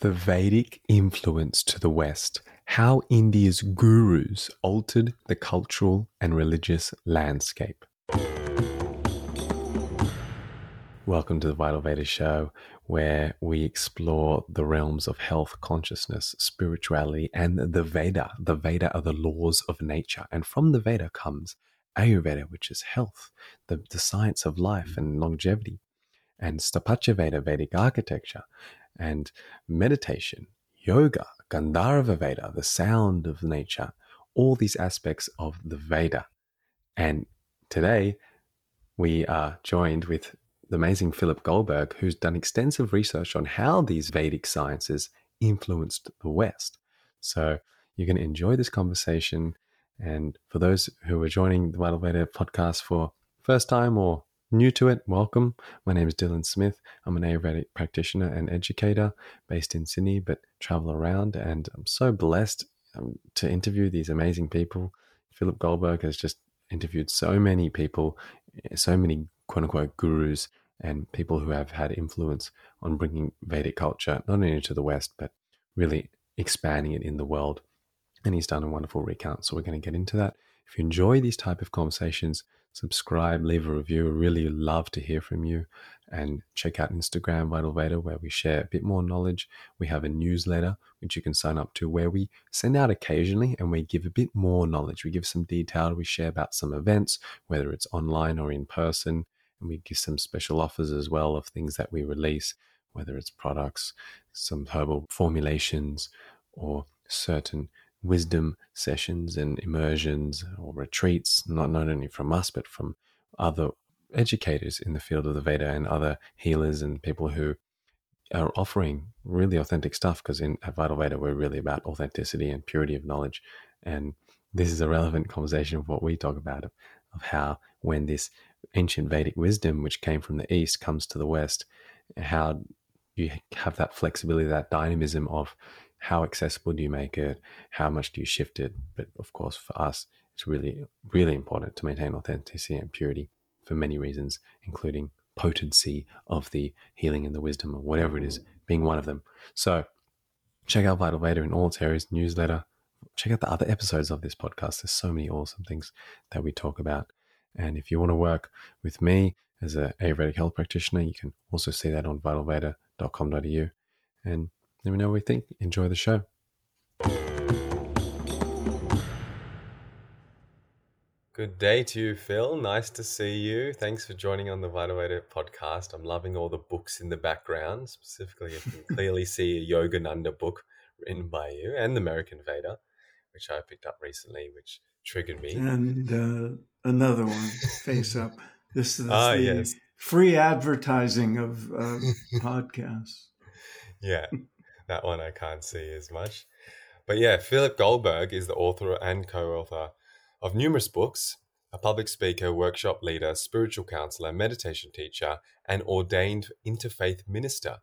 the Vedic influence to the West, how India's gurus altered the cultural and religious landscape. Welcome to the Vital Veda Show, where we explore the realms of health, consciousness, spirituality, and the Veda. The Veda are the laws of nature. And from the Veda comes Ayurveda, which is health, the, the science of life and longevity, and Sthapatya Veda, Vedic architecture, and meditation, yoga, Gandharva Veda, the sound of nature, all these aspects of the Veda. And today we are joined with the amazing Philip Goldberg, who's done extensive research on how these Vedic sciences influenced the West. So you're going to enjoy this conversation. And for those who are joining the Vital Veda podcast for first time or new to it, welcome. My name is Dylan Smith. I'm an Ayurvedic practitioner and educator based in Sydney, but travel around. And I'm so blessed um, to interview these amazing people. Philip Goldberg has just interviewed so many people, so many quote unquote gurus and people who have had influence on bringing Vedic culture not only to the West, but really expanding it in the world. And he's done a wonderful recount. So we're going to get into that. If you enjoy these type of conversations, subscribe, leave a review. Really love to hear from you. And check out Instagram Vital Veda, where we share a bit more knowledge. We have a newsletter which you can sign up to, where we send out occasionally and we give a bit more knowledge. We give some detail. We share about some events, whether it's online or in person, and we give some special offers as well of things that we release, whether it's products, some herbal formulations, or certain wisdom sessions and immersions or retreats, not, not only from us, but from other educators in the field of the Veda and other healers and people who are offering really authentic stuff because in at Vital Veda, we're really about authenticity and purity of knowledge. And this is a relevant conversation of what we talk about of, of how when this ancient Vedic wisdom, which came from the East, comes to the West, how you have that flexibility, that dynamism of how accessible do you make it? How much do you shift it? But of course, for us, it's really, really important to maintain authenticity and purity for many reasons, including potency of the healing and the wisdom or whatever it is, mm. being one of them. So check out Vital Veda in all its areas, newsletter. Check out the other episodes of this podcast. There's so many awesome things that we talk about. And if you want to work with me as a Ayurvedic health practitioner, you can also see that on vitalveda.com.au. And let me know what you think. Enjoy the show. Good day to you, Phil. Nice to see you. Thanks for joining on the Vital Veda podcast. I'm loving all the books in the background. Specifically, I can clearly see a Yogananda book written by you and the American Veda, which I picked up recently, which triggered me. And uh, another one, Face Up. This is ah, the yes. free advertising of uh, podcasts. Yeah, that one I can't see as much. But yeah, Philip Goldberg is the author and co author of numerous books, a public speaker, workshop leader, spiritual counselor, meditation teacher, and ordained interfaith minister.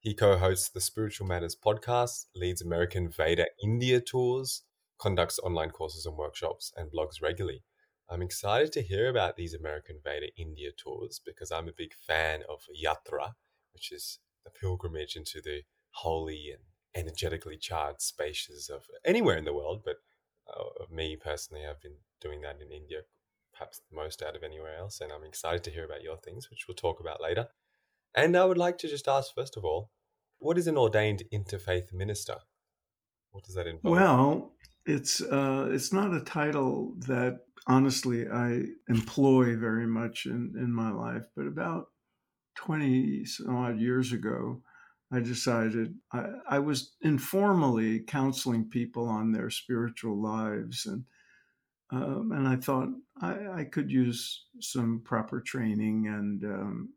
He co hosts the Spiritual Matters podcast, leads American Veda India tours, conducts online courses and workshops, and blogs regularly. I'm excited to hear about these American Veda India tours because I'm a big fan of Yatra, which is the pilgrimage into the holy and energetically charged spaces of anywhere in the world. But uh, me personally, I've been doing that in India, perhaps most out of anywhere else. And I'm excited to hear about your things, which we'll talk about later. And I would like to just ask, first of all, what is an ordained interfaith minister? What does that involve? Well, it's uh, it's not a title that honestly I employ very much in, in my life, but about 20 some odd years ago, I decided I, I was informally counseling people on their spiritual lives and um, and I thought I, I, could use some proper training and um,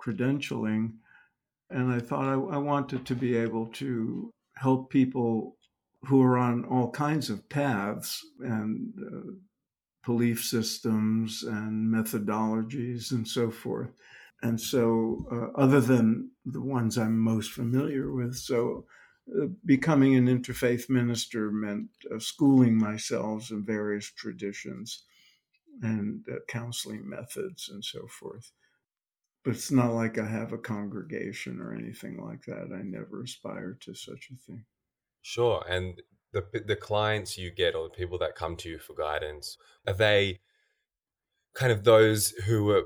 credentialing. And I thought I, I wanted to be able to help people who are on all kinds of paths and uh, belief systems and methodologies and so forth. And so, uh, other than the ones I'm most familiar with, so uh, becoming an interfaith minister meant uh, schooling myself in various traditions and uh, counseling methods and so forth. but it's not like I have a congregation or anything like that. I never aspired to such a thing. Sure. And the the clients you get or the people that come to you for guidance, are they kind of those who are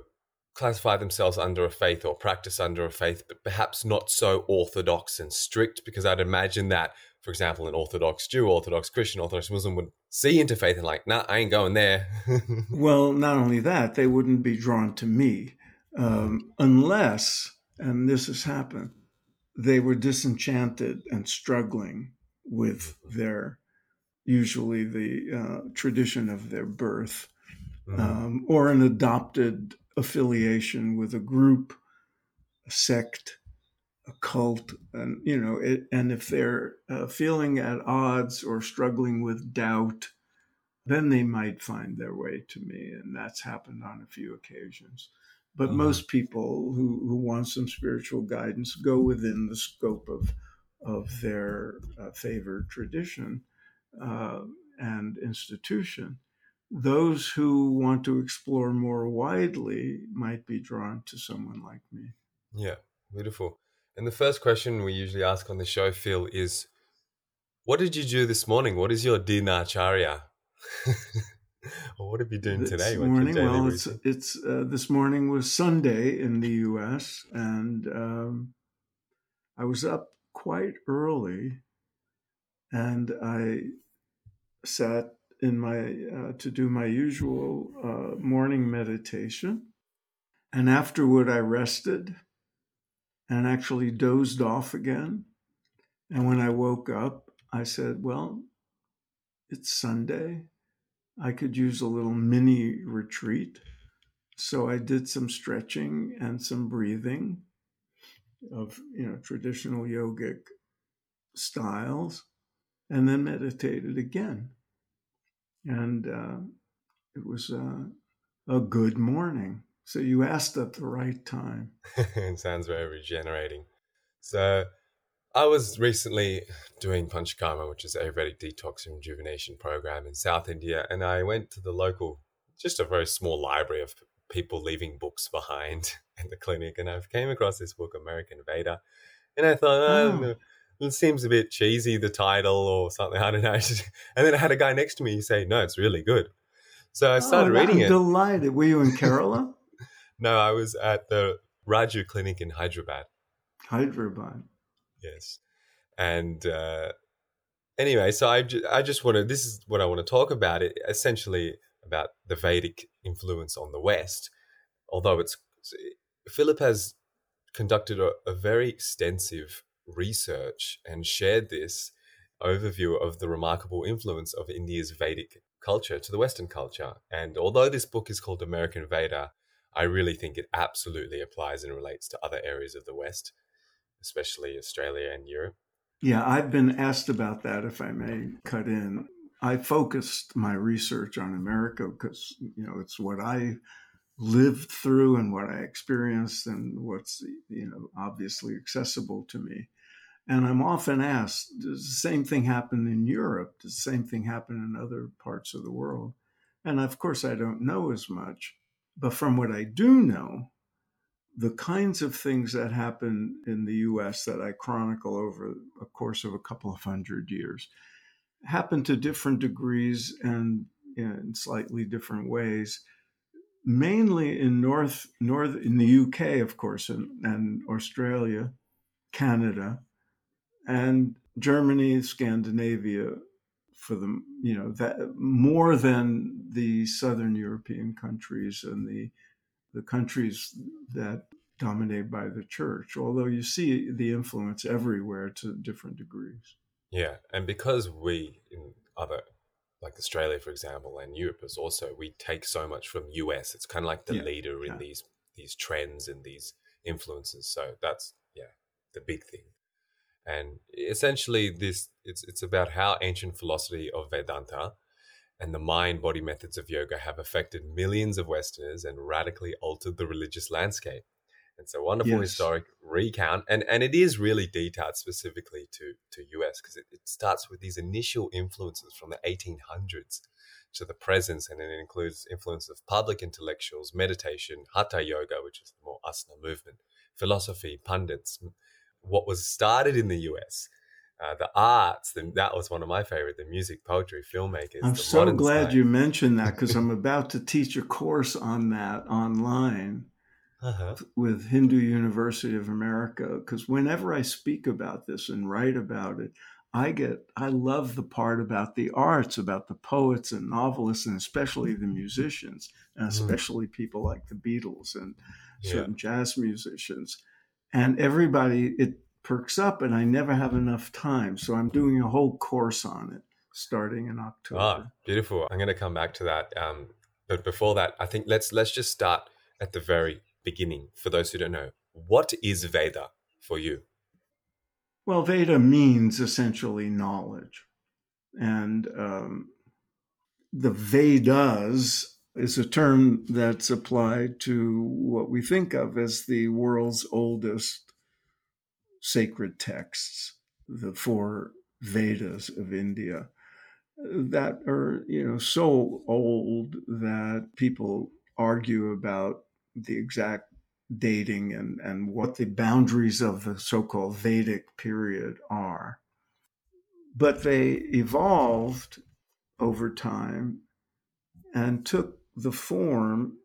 classify themselves under a faith or practice under a faith, but perhaps not so orthodox and strict, because I'd imagine that, for example, an Orthodox Jew, Orthodox Christian, Orthodox Muslim would see interfaith and like, nah, I ain't going there. well, not only that, they wouldn't be drawn to me um, unless, and this has happened, they were disenchanted and struggling with mm-hmm. their, usually the uh, tradition of their birth. Mm-hmm. Um, or an adopted affiliation with a group, a sect, a cult, and you know, it, and if they're uh, feeling at odds or struggling with doubt, then they might find their way to me, and that's happened on a few occasions. But mm-hmm. most people who, who want some spiritual guidance go within the scope of of their uh, favored tradition uh, and institution those who want to explore more widely might be drawn to someone like me. Yeah, beautiful. And the first question we usually ask on the show, Phil, is what did you do this morning? What is your dinacharya? or what have you doing this today? Morning, well, it's it's uh, this morning was Sunday in the U.S. and um, I was up quite early, and I sat in my uh, to do my usual uh, morning meditation, and afterward I rested and actually dozed off again. And when I woke up, I said, "Well, it's Sunday. I could use a little mini retreat." So I did some stretching and some breathing of you know traditional yogic styles, and then meditated again and uh, it was uh, a good morning. So you asked at the right time. it sounds very regenerating. So I was recently doing Panchakarma, which is a Vedic detox and rejuvenation program in South India, and I went to the local, just a very small library of people leaving books behind in the clinic, and I came across this book, American Veda, and I thought, oh. oh it seems a bit cheesy, the title or something. I don't know. And then I had a guy next to me say, no, it's really good. So I started oh, reading I'm it. delighted. Were you in Kerala? no, I was at the Raju Clinic in Hyderabad. Hyderabad. Yes. And uh, anyway, so I, ju- I just want to, this is what I want to talk about it, essentially about the Vedic influence on the West. Although it's, Philip has conducted a, a very extensive research and shared this overview of the remarkable influence of India's Vedic culture to the Western culture. And although this book is called American Veda, I really think it absolutely applies and relates to other areas of the West, especially Australia and Europe. Yeah, I've been asked about that, if I may cut in. I focused my research on America because, you know, it's what I lived through and what I experienced and what's, you know, obviously accessible to me. And I'm often asked, does the same thing happen in Europe? Does the same thing happen in other parts of the world? And of course, I don't know as much. But from what I do know, the kinds of things that happen in the US that I chronicle over a course of a couple of hundred years happen to different degrees and in slightly different ways mainly in north north in the UK of course and, and Australia Canada and Germany, Scandinavia, for the you know that more than the southern European countries and the the countries that dominated by the church. Although you see the influence everywhere to different degrees. Yeah, and because we in other like Australia, for example, and Europe is also we take so much from US. It's kind of like the yeah, leader in yeah. these these trends and these influences. So that's yeah the big thing and essentially this it's it's about how ancient philosophy of Vedanta and the mind body methods of yoga have affected millions of Westerners and radically altered the religious landscape. It's a wonderful yes. historic recount, and, and it is really detailed specifically to, to US because it, it starts with these initial influences from the 1800s. to the presence, and it includes influence of public intellectuals, meditation, hatha yoga, which is the more asana movement, philosophy, pundits, what was started in the US. Uh, the arts, the, that was one of my favorite. The music, poetry, filmmakers. I'm so glad you mentioned that because I'm about to teach a course on that online uh-huh. with Hindu University of America. Because whenever I speak about this and write about it, I get, I love the part about the arts, about the poets and novelists, and especially the musicians, and mm. especially people like the Beatles and certain yeah. jazz musicians. And everybody, it perks up, and I never have enough time. So I'm doing a whole course on it starting in October. Ah, beautiful. I'm going to come back to that. Um, but before that, I think let's let's just start at the very beginning for those who don't know. What is Veda for you? Well, Veda means essentially knowledge. And um, the Vedas is a term that's applied to what we think of as the world's oldest sacred texts, the four Vedas of India, that are, you know, so old that people argue about the exact dating and, and what the boundaries of the so called Vedic period are. But they evolved over time and took the form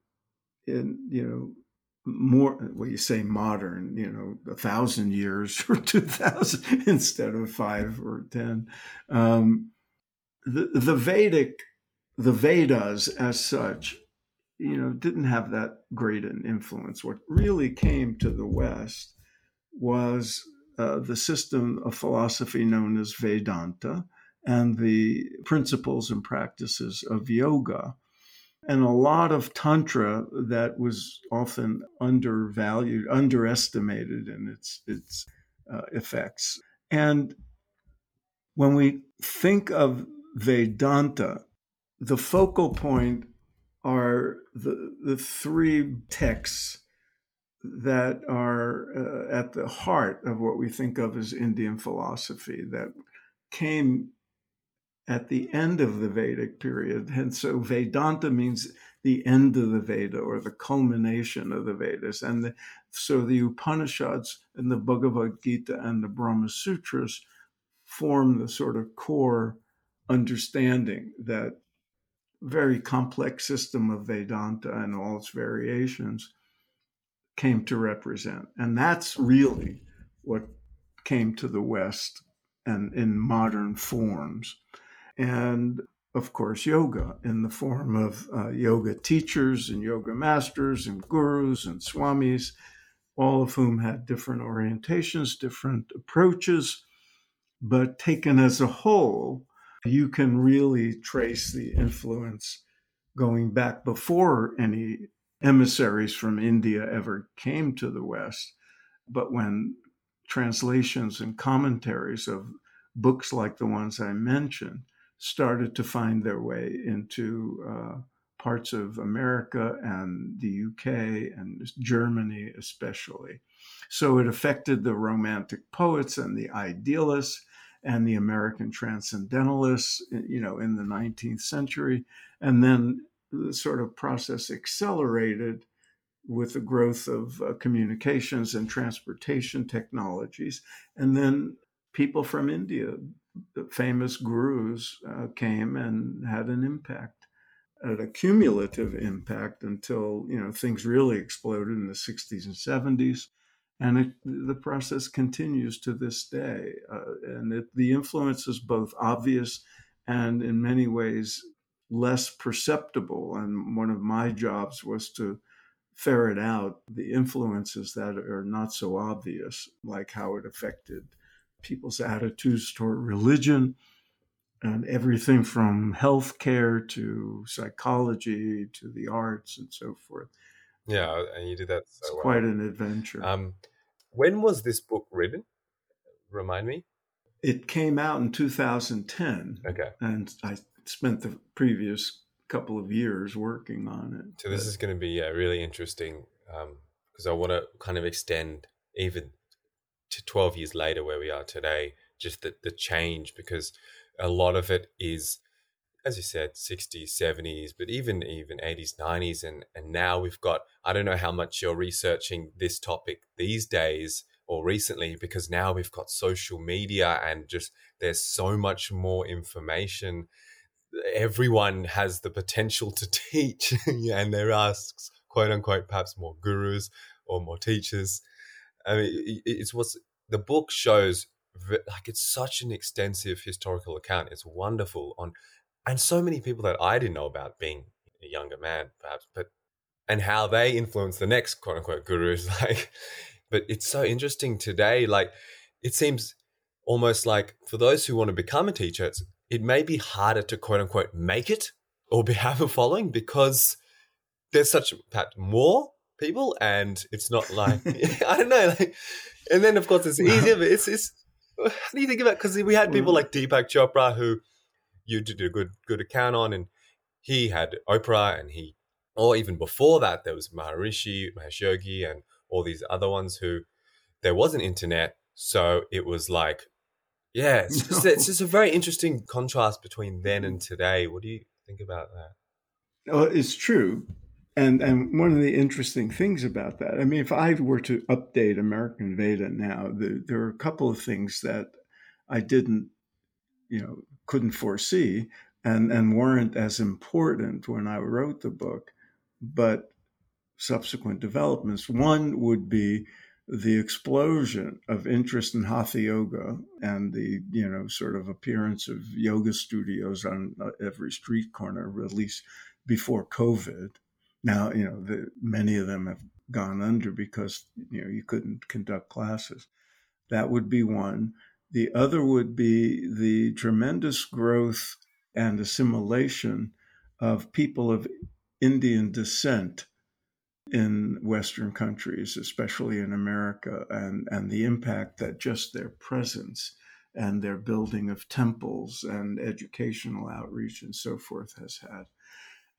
in, you know, more, well, you say modern, you know, a thousand years or 2000 instead of five or 10. Um, the, the Vedic, the Vedas as such, you know, didn't have that great an influence. What really came to the West was uh, the system of philosophy known as Vedanta and the principles and practices of yoga. And a lot of Tantra that was often undervalued, underestimated in its, its uh, effects. And when we think of Vedanta, the focal point are the, the three texts that are uh, at the heart of what we think of as Indian philosophy that came at the end of the Vedic period. And so Vedanta means the end of the Veda or the culmination of the Vedas. And the, so the Upanishads and the Bhagavad Gita and the Brahma Sutras form the sort of core understanding that very complex system of Vedanta and all its variations came to represent. And that's really what came to the West and in modern forms. And of course, yoga in the form of uh, yoga teachers and yoga masters and gurus and swamis, all of whom had different orientations, different approaches, but taken as a whole, you can really trace the influence going back before any emissaries from India ever came to the West. But when translations and commentaries of books like the ones I mentioned started to find their way into uh, parts of America and the UK and Germany, especially. So it affected the Romantic poets and the idealists and the American transcendentalists, you know, in the 19th century. And then the sort of process accelerated with the growth of uh, communications and transportation technologies. And then people from India, famous gurus, uh, came and had an impact, a cumulative impact until, you know, things really exploded in the 60s and 70s and it, the process continues to this day. Uh, and it, the influence is both obvious and in many ways less perceptible. And one of my jobs was to ferret out the influences that are not so obvious, like how it affected people's attitudes toward religion and everything from healthcare to psychology to the arts and so forth. Yeah, and you did that so it's well. quite an adventure. Um, when was this book written? Remind me. It came out in 2010. Okay. And I spent the previous couple of years working on it. So this but, is going to be uh, really interesting because um, I want to kind of extend even to 12 years later where we are today, just the, the change because a lot of it is as you said, 60s, 70s, but even even 80s, 90s, and and now we've got. I don't know how much you're researching this topic these days or recently, because now we've got social media and just there's so much more information. Everyone has the potential to teach, and there are quote unquote perhaps more gurus or more teachers. I mean, it's what's the book shows like it's such an extensive historical account. It's wonderful on and so many people that I didn't know about being a younger man, perhaps, but and how they influence the next quote unquote gurus. Like, but it's so interesting today. Like, it seems almost like for those who want to become a teacher, it may be harder to quote unquote make it or be, have a following because there's such perhaps more people, and it's not like I don't know. Like, and then of course it's easier, but it's it's. How do you think about? Because we had people mm. like Deepak Chopra who you did a good good account on, and he had Oprah, and he, or even before that, there was Maharishi, Mahesh Yogi, and all these other ones who there wasn't internet, so it was like, yeah, it's just, no. it's just a very interesting contrast between then and today. What do you think about that? Well, it's true. And and one of the interesting things about that, I mean, if I were to update American Veda now, the, there are a couple of things that I didn't, you know, couldn't foresee and, and weren't as important when I wrote the book, but subsequent developments. One would be the explosion of interest in hatha yoga and the you know sort of appearance of yoga studios on uh, every street corner at least before covid now you know the, many of them have gone under because you know you couldn't conduct classes that would be one the other would be the tremendous growth and assimilation of people of Indian descent in Western countries, especially in America, and, and the impact that just their presence and their building of temples and educational outreach and so forth has had.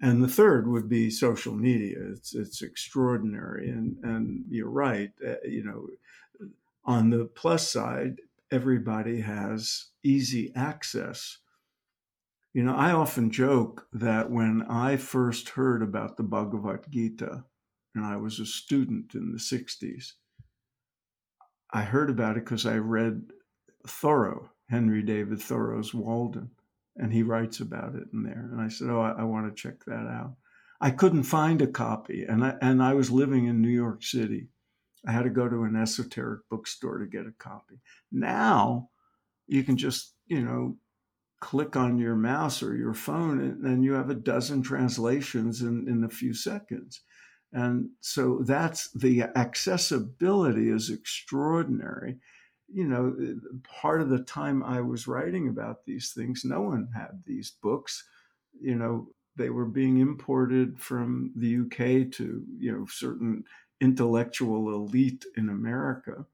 And the third would be social media. It's it's extraordinary, and and you're right. Uh, you know, on the plus side, everybody has easy access. You know, I often joke that when I first heard about the Bhagavad Gita, and I was a student in the 60s, I heard about it because I read Thoreau, Henry David Thoreau's Walden, and he writes about it in there. And I said, Oh, I, I want to check that out. I couldn't find a copy, and I, and I was living in New York City. I had to go to an esoteric bookstore to get a copy. Now you can just, you know, click on your mouse or your phone and, and you have a dozen translations in, in a few seconds. And so that's the accessibility is extraordinary. You know, part of the time I was writing about these things, no one had these books. You know, they were being imported from the UK to, you know, certain intellectual elite in America.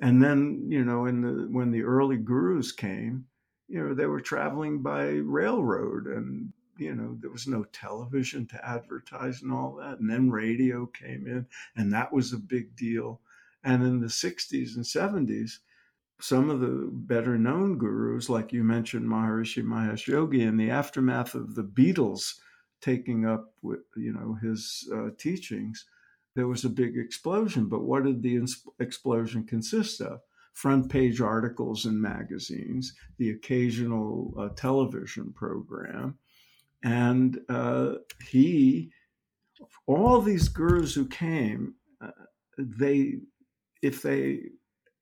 And then, you know, in the when the early gurus came, you know, they were traveling by railroad and you know, there was no television to advertise and all that. And then radio came in, and that was a big deal. And in the 60s and 70s, some of the better known gurus, like you mentioned Maharishi Mahesh Yogi, in the aftermath of the Beatles taking up with, you know, his uh, teachings, there was a big explosion. But what did the explosion consist of? Front page articles in magazines, the occasional uh, television program. And uh, he, all these gurus who came, uh, they, if they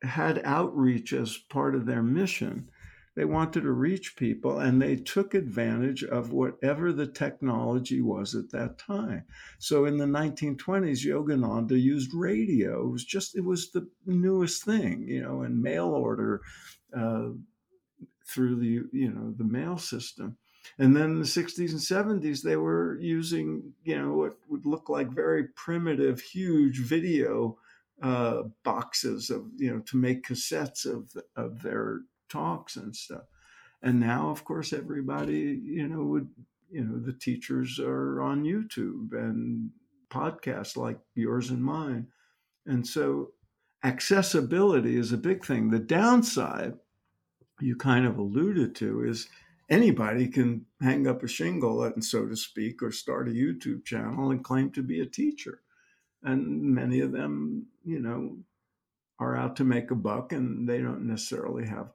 had outreach as part of their mission, they wanted to reach people and they took advantage of whatever the technology was at that time. So in the 1920s, Yogananda used radio. It was just, it was the newest thing, you know, and mail order uh, through the, you know, the mail system. And then in the 60s and 70s, they were using, you know, what would look like very primitive, huge video uh, boxes of, you know, to make cassettes of, of their talks and stuff. And now, of course, everybody, you know, would, you know, the teachers are on YouTube and podcasts like yours and mine. And so accessibility is a big thing. The downside, you kind of alluded to, is anybody can hang up a shingle, and so to speak, or start a YouTube channel and claim to be a teacher. And many of them, you know, are out to make a buck and they don't necessarily have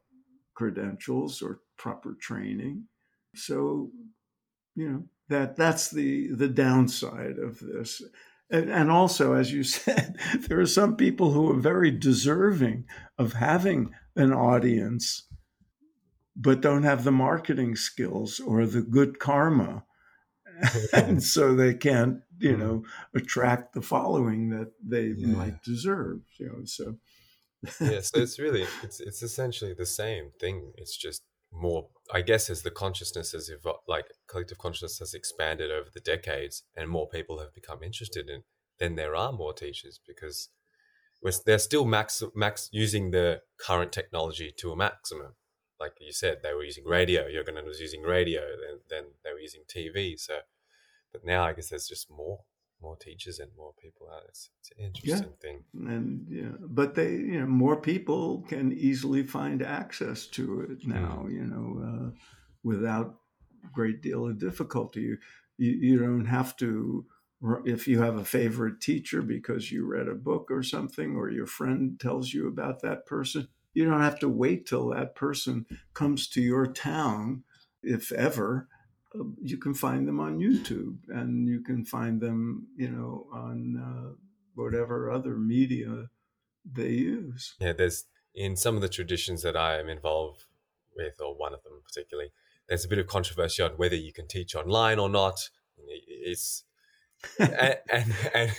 credentials or proper training. So, you know, that that's the the downside of this. And, and also, as you said, there are some people who are very deserving of having an audience, but don't have the marketing skills or the good karma. And so they can't, you hmm. know, attract the following that they yeah. might deserve. You know, so yeah, so it's really it's it's essentially the same thing. It's just more i guess as the consciousness has evolved like collective consciousness has expanded over the decades and more people have become interested in then there are more teachers because they're still max max using the current technology to a maximum like you said they were using radio yogananda was using radio then then they were using tv so but now i guess there's just more more teachers and more people out. It's, it's an interesting yeah. thing. And yeah, but they, you know, more people can easily find access to it now. Mm. You know, uh, without great deal of difficulty. You, you you don't have to if you have a favorite teacher because you read a book or something, or your friend tells you about that person. You don't have to wait till that person comes to your town, if ever, you can find them on YouTube and you can find them, you know, on uh, whatever other media they use. Yeah, there's in some of the traditions that I am involved with, or one of them particularly, there's a bit of controversy on whether you can teach online or not. It's and, and, and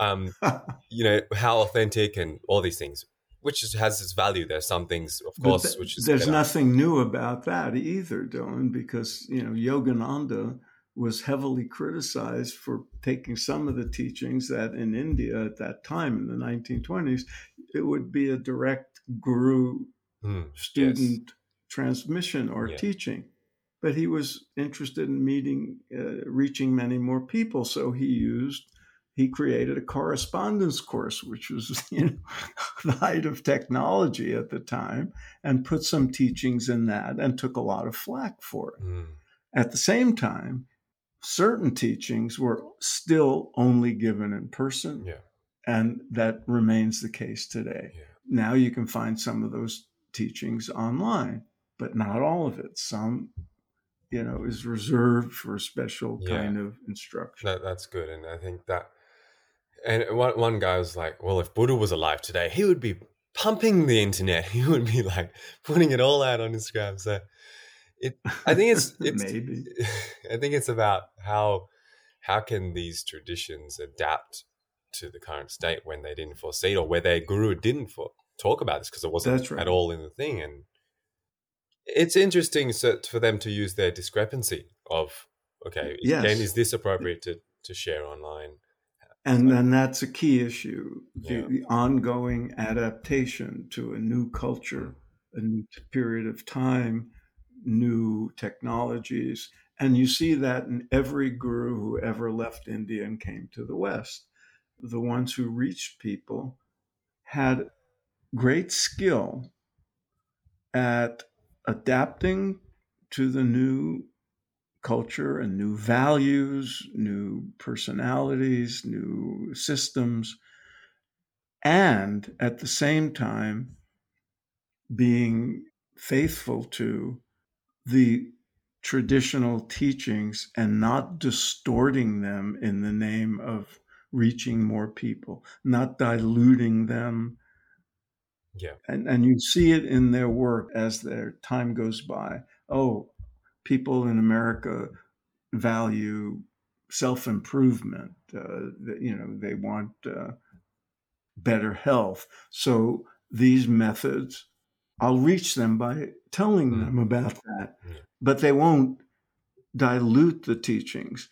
um, you know how authentic and all these things which is, has its value. There's some things, of course, th- which is there's better. nothing new about that either, Dylan, because you know Yogananda was heavily criticized for taking some of the teachings that in India at that time in the 1920s it would be a direct guru mm, student yes. transmission or yeah. teaching but he was interested in meeting uh, reaching many more people so he used he created a correspondence course, which was you know, the height of technology at the time, and put some teachings in that and took a lot of flack for it. Mm. At the same time, certain teachings were still only given in person, yeah. and that remains the case today. Yeah. Now you can find some of those teachings online, but not all of it. Some you know is reserved for a special yeah. kind of instruction that, that's good and i think that and one, one guy was like, well, if Buddha was alive today, he would be pumping the internet. He would be like putting it all out on Instagram. So it, I think it's, it's maybe, I think it's about how, how can these traditions adapt to the current state when they didn't foresee it or where their guru didn't for, talk about this because it wasn't right. at all in the thing. And it's interesting so, for them to use their discrepancy of, okay, yes. again, is this appropriate to, to share online? And then that's a key issue yeah. the, the, ongoing adaptation to a new culture, a new period of time, new technologies. And you see that in every guru who ever left India and came to the West. The ones who reached people had great skill at adapting to the new culture and new values, new personalities, new systems, and at the same time being faithful to the traditional teachings and not distorting them in the name of reaching more people, not diluting them. Yeah. And, and you see it in their work as their time goes by. Oh, people in America value self improvement. Uh, you know, they want uh, better health. So these methods, I'll reach them by telling mm. them about that, mm. but they won't dilute the teachings.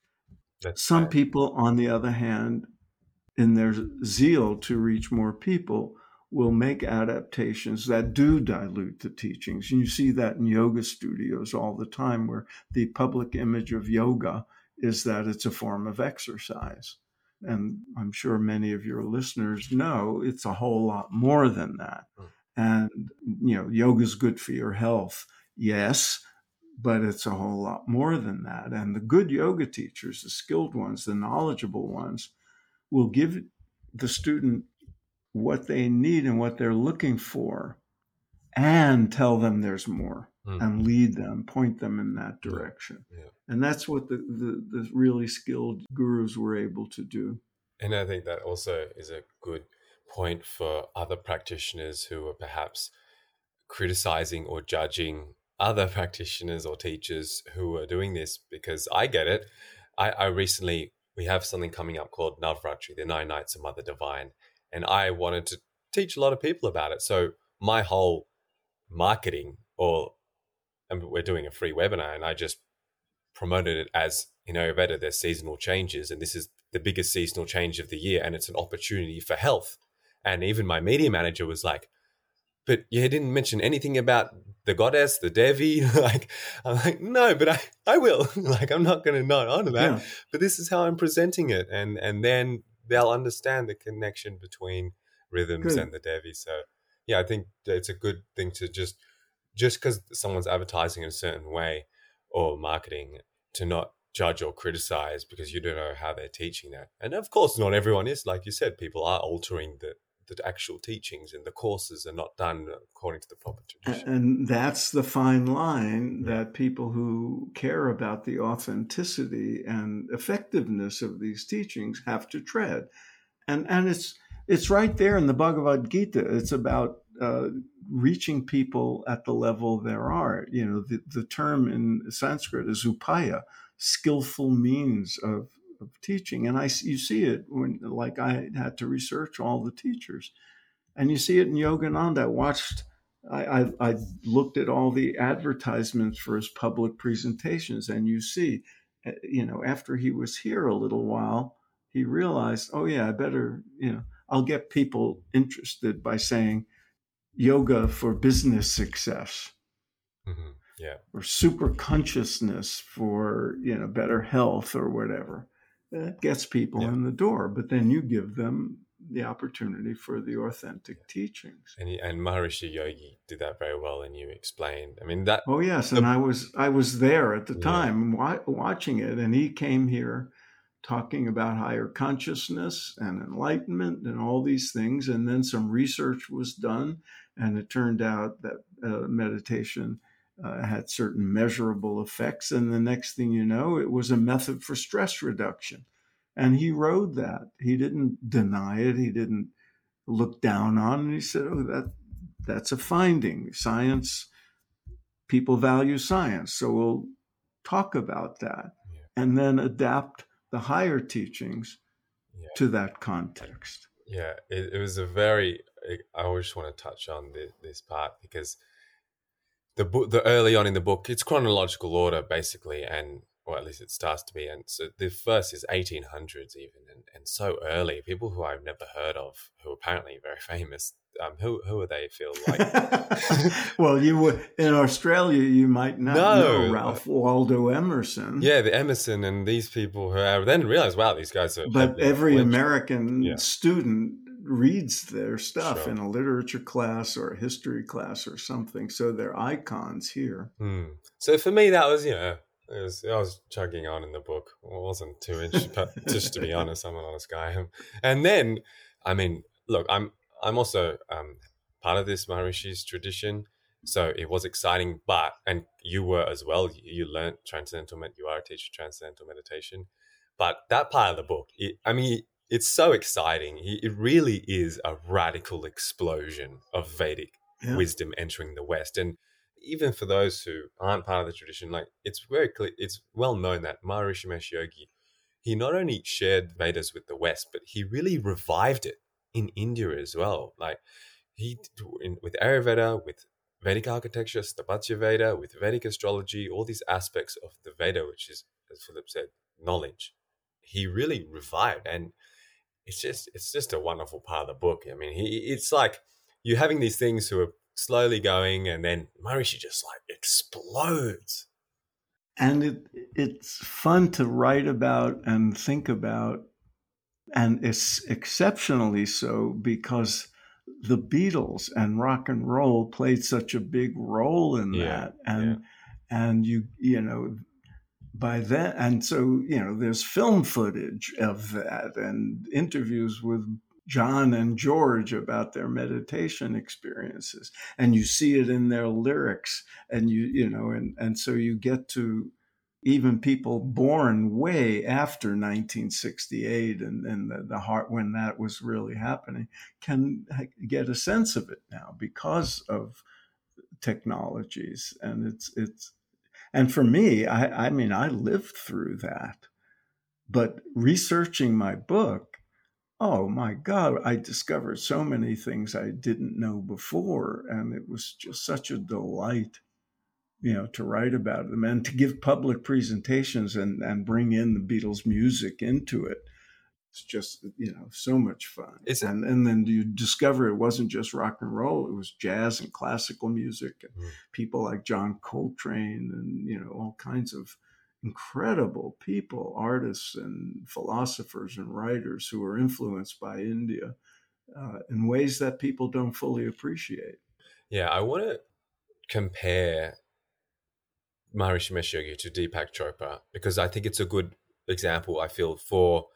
That's Some people, on the other hand, in their zeal to reach more people, will make adaptations that do dilute the teachings. And you see that in yoga studios all the time, where the public image of yoga is that it's a form of exercise. And I'm sure many of your listeners know it's a whole lot more than that. Hmm. And, you know, yoga is good for your health. Yes, but it's a whole lot more than that. And the good yoga teachers, the skilled ones, the knowledgeable ones, will give the student what they need and what they're looking for and tell them there's more mm. and lead them, point them in that direction. Yeah. And that's what the, the, the really skilled gurus were able to do. And I think that also is a good point for other practitioners who are perhaps criticizing or judging other practitioners or teachers who are doing this because I get it. I, I recently we have something coming up called Navratri, the nine nights of Mother Divine, and I wanted to teach a lot of people about it. So my whole marketing, or and we're doing a free webinar, and I just promoted it as in Ayurveda. There's seasonal changes, and this is the biggest seasonal change of the year, and it's an opportunity for health. And even my media manager was like, "But you didn't mention anything about the goddess, the Devi." like, I'm like, "No, but I, I will. like, I'm not going to not honor that. Yeah. But this is how I'm presenting it, and and then they'll understand the connection between rhythms good. and the Devi. So, yeah, I think it's a good thing to just just because someone's advertising in a certain way or marketing to not judge or criticize because you don't know how they're teaching that. And of course, not everyone is. Like you said, people are altering the the actual teachings and the courses are not done according to the proper tradition. And that's the fine line that people who care about the authenticity and effectiveness of these teachings have to tread. And and it's it's right there in the Bhagavad Gita. It's about uh, reaching people at the level of their art. You know, the, the term in Sanskrit is upaya, skillful means of of teaching. And I, you see it when, like, I had to research all the teachers, and you see it in Yogananda. I watched, I, I, I looked at all the advertisements for his public presentations, and you see, eh, you know, after he was here a little while, he realized, oh yeah, I better, you know, I'll get people interested by saying yoga for business success. Mm-hmm. Yeah. Or super consciousness for, you know, better health or whatever that gets people yeah. in the door. But then you give them the opportunity for the authentic teachings. And, and Maharishi Yogi did that very well, and you explained. I mean that. Oh yes, the, and I was I was there at the time wa- watching it, and he came here talking about higher consciousness and enlightenment and all these things, and then some research was done, and it turned out that uh, meditation uh, had certain measurable effects. And the next thing you know, it was a method for stress reduction. And he rode that. He didn't deny it. He didn't look down on it. He said, "Oh, that that's a finding. Science. People value science, so we'll talk about that, yeah. and then adapt the higher teachings yeah. to that context." Yeah, it, it was a very. I always want to touch on the, this part because the book, the early on in the book, it's chronological order basically, and or at least it starts to be. And so the first is 1800s even, and, and so early. People who I've never heard of, who are apparently very famous. Um, who who are they? Feel like? well, you would in Australia, you might not no. know Ralph Waldo Emerson. Yeah, the Emerson and these people who I then realize, wow, these guys are. But every American yeah. student reads their stuff sure. in a literature class or a history class or something. So they're icons here. Mm. So for me, that was, you know, was, I was chugging on in the book. I wasn't too interested, just to be honest. I'm an honest guy. And then, I mean, look, I'm I'm also um, part of this Maharishi's tradition. So it was exciting, but, and you were as well, you learned transcendental, Med- you are a teacher of transcendental meditation. But that part of the book, it, I mean, it's so exciting. It really is a radical explosion of Vedic yeah. wisdom entering the West. And even for those who aren't part of the tradition, like it's very clear, it's well known that Maharishi Mahesh Yogi, he not only shared Vedas with the West, but he really revived it in India as well. Like he, in, with Ayurveda, with Vedic architecture, Sthapatya Veda, with Vedic astrology, all these aspects of the Veda, which is, as Philip said, knowledge. He really revived. And it's just it's just a wonderful part of the book. I mean, he it's like you're having these things who are slowly going, and then Maharishi just like explodes. And it it's fun to write about and think about, and it's exceptionally so because the Beatles and rock and roll played such a big role in yeah, that, and. Yeah and you you know by then and so you know there's film footage of that and interviews with John and George about their meditation experiences and you see it in their lyrics and you you know and and so you get to even people born way after 1968 and, and the, the heart when that was really happening can get a sense of it now because of technologies and it's it's and for me i i mean i lived through that. But researching my book oh my god i discovered so many things i didn't know before. And it was just such a delight you know to write about them and to give public presentations and and bring in the beatles music into it it's just you know so much fun. And and then you discover it wasn't just rock and roll it was jazz and classical music and mm. people like john coltrane and you know all kinds of incredible people artists and philosophers and writers who were influenced by india uh, in ways that people don't fully appreciate. Yeah i want to compare maharishi yogi to deepak chopra because i think it's a good example i feel for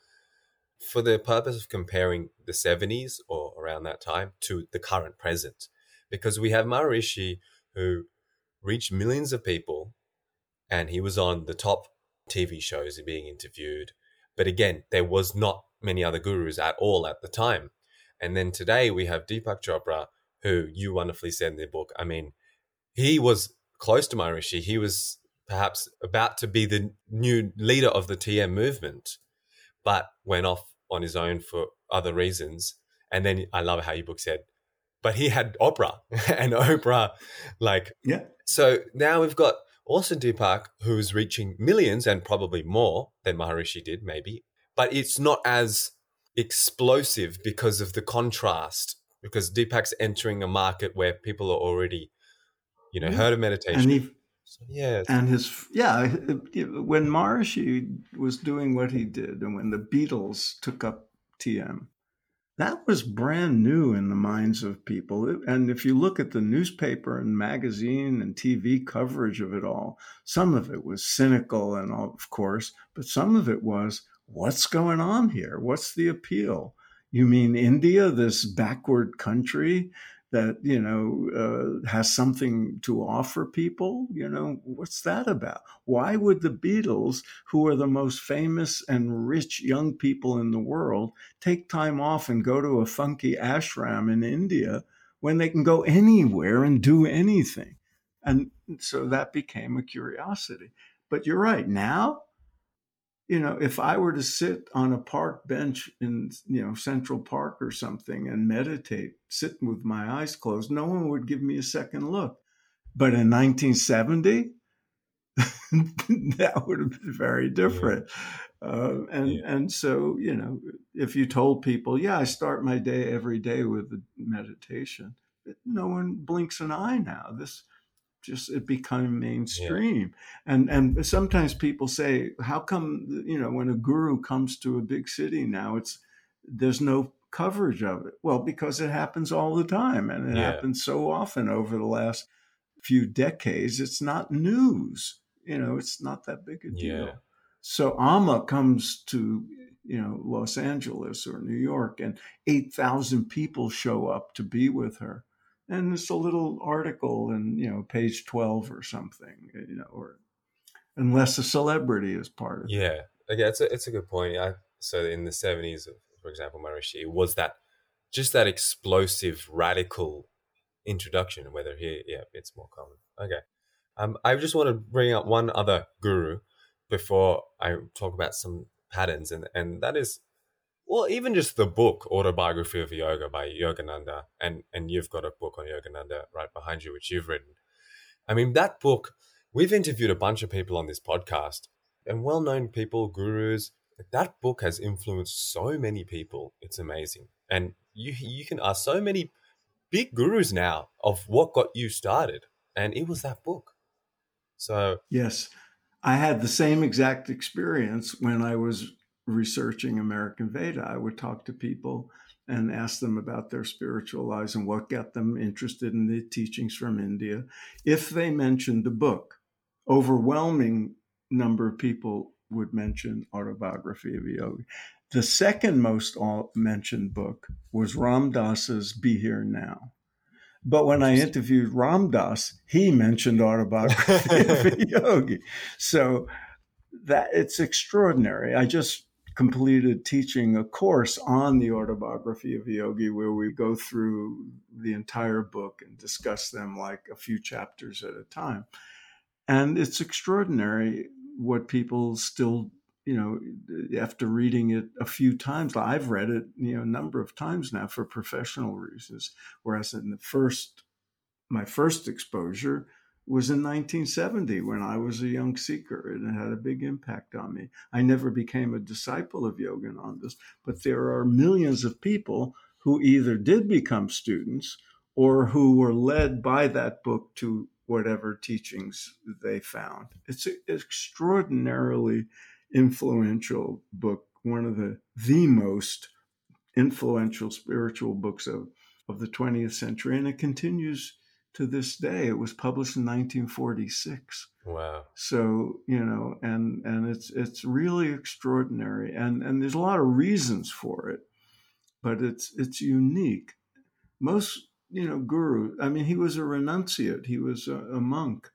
for the purpose of comparing the 70s or around that time to the current present. Because we have Maharishi who reached millions of people and he was on the top TV shows and being interviewed. But again, there was not many other gurus at all at the time. And then today we have Deepak Chopra, who you wonderfully said in the book. I mean, he was close to Maharishi. He was perhaps about to be the new leader of the TM movement but went off on his own for other reasons. And then I love how your book said, but he had Oprah and Oprah, like, yeah. So now we've got Austin Deepak, who's reaching millions and probably more than Maharishi did, maybe, but it's not as explosive because of the contrast. Because Deepak's entering a market where people are already, you know, yeah. heard of meditation. Yeah. And his, uh, yeah, when Maharishi was doing what he did and when the Beatles took up TM, that was brand new in the minds of people. And if you look at the newspaper and magazine and TV coverage of it all, some of it was cynical and all, of course, but some of it was, what's going on here? What's the appeal? You mean India, this backward country that you know uh, has something to offer people you know what's that about? Why would the beatles who are the most famous and rich young people in the world take time off and go to a funky ashram in india when they can go anywhere and do anything? And so that became a curiosity. But you're right now you know, if I were to sit on a park bench in, you know, Central Park or something and meditate, sit with my eyes closed, no one would give me a second look. But in 1970, that would have been very different. Yeah. Uh, and yeah. and so you know, if you told people, yeah, I start my day every day with meditation, no one blinks an eye now. This just it became mainstream yeah. and and sometimes people say how come you know when a guru comes to a big city now it's there's no coverage of it well because it happens all the time and it yeah. happens so often over the last few decades it's not news you know it's not that big a deal yeah. so amma comes to you know los angeles or new york and 8000 people show up to be with her and it's a little article in you know page 12 or something you know or unless a celebrity is part of it. Yeah. It's a, it's a good point. I, so in the 70s for example maharishi was that just that explosive radical introduction whether here yeah it's more common. Okay. Um, i just want to bring up one other guru before i talk about some patterns and and that is well, even just the book, Autobiography of Yoga by Yogananda, and, and you've got a book on Yogananda right behind you, which you've written. I mean, that book, we've interviewed a bunch of people on this podcast and well known people, gurus. That book has influenced so many people. It's amazing. And you, you can ask so many big gurus now of what got you started. And it was that book. So, yes, I had the same exact experience when I was researching American Veda, I would talk to people and ask them about their spiritual lives and what got them interested in the teachings from India. If they mentioned the book, overwhelming number of people would mention autobiography of a yogi. The second most mentioned book was Ram Dass's Be Here Now. But when I interviewed Ram Dass, he mentioned autobiography of a yogi. So that it's extraordinary. I just completed teaching a course on the autobiography of yogi where we go through the entire book and discuss them like a few chapters at a time. And it's extraordinary what people still, you know, after reading it a few times, I've read it, you know, a number of times now for professional reasons. Whereas in the first, my first exposure, was in 1970 when I was a young seeker, and it had a big impact on me. I never became a disciple of Yogananda's, but there are millions of people who either did become students or who were led by that book to whatever teachings they found. It's an extraordinarily influential book, one of the the most influential spiritual books of, of the 20th century, and it continues to this day. It was published in 1946. Wow. So, you know, and and it's it's really extraordinary and and there's a lot of reasons for it, but it's it's unique. Most, you know, guru, I mean, he was a renunciate, he was a, a monk.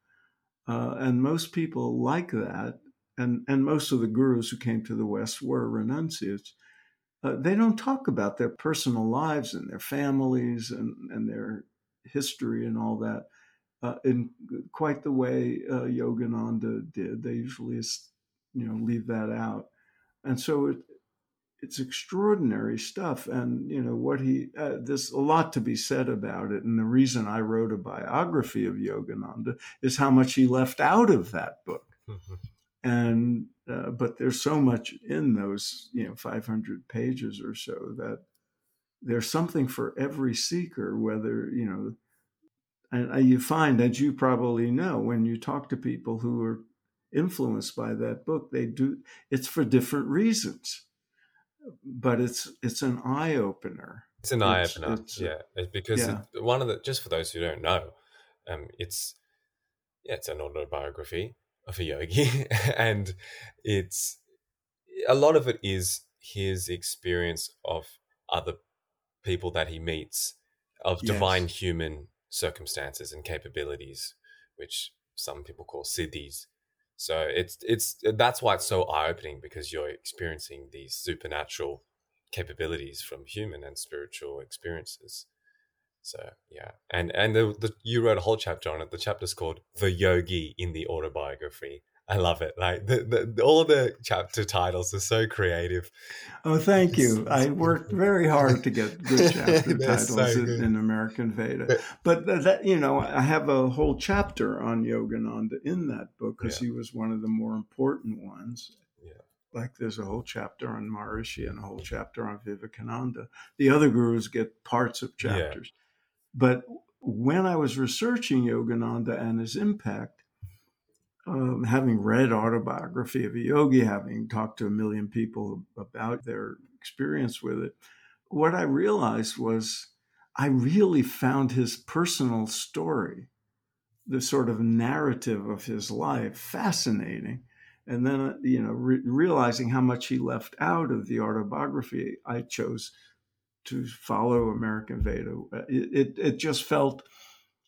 Uh, and most people like that and and most of the gurus who came to the west were renunciates. Uh, they don't talk about their personal lives and their families and, and their history and all that uh, in quite the way uh, Yogananda did. They usually, you know, leave that out, and so it, it's extraordinary stuff. And you know what he uh, there's a lot to be said about it. And the reason I wrote a biography of Yogananda is how much he left out of that book. Mm-hmm. And uh, but there's so much in those you know 500 pages or so that there's something for every seeker, whether, you know, and you find, as you probably know, when you talk to people who are influenced by that book, they do, it's for different reasons. But it's it's an eye opener. It's an eye opener, yeah. It's because yeah. It, one of the just for those who don't know, um, it's yeah, it's an autobiography of a yogi, and it's a lot of it is his experience of other people that he meets of yes. divine human circumstances and capabilities, which some people call siddhis. So it's it's that's why it's so eye opening because you're experiencing these supernatural capabilities from human and spiritual experiences. So yeah, and and the, the you wrote a whole chapter on it. The chapter's called "The Yogi in the Autobiography," I love it. Like the, the, all the chapter titles are so creative. Oh, thank you. I worked very hard to get good chapter titles so in, good. in, American Veda. But that you know, I have a whole chapter on Yogananda in that book because yeah. he was one of the more important ones. Yeah. Like there's a whole chapter on Maharishi and a whole chapter on Vivekananda. The other gurus get parts of chapters. Yeah. But when I was researching Yogananda and his impact, um, having read autobiography of a yogi, having talked to a million people about their experience with it, what I realized was I really found his personal story, the sort of narrative of his life, fascinating. And then, uh, you know, re- realizing how much he left out of the autobiography, I chose to follow American Veda. It, it, it just felt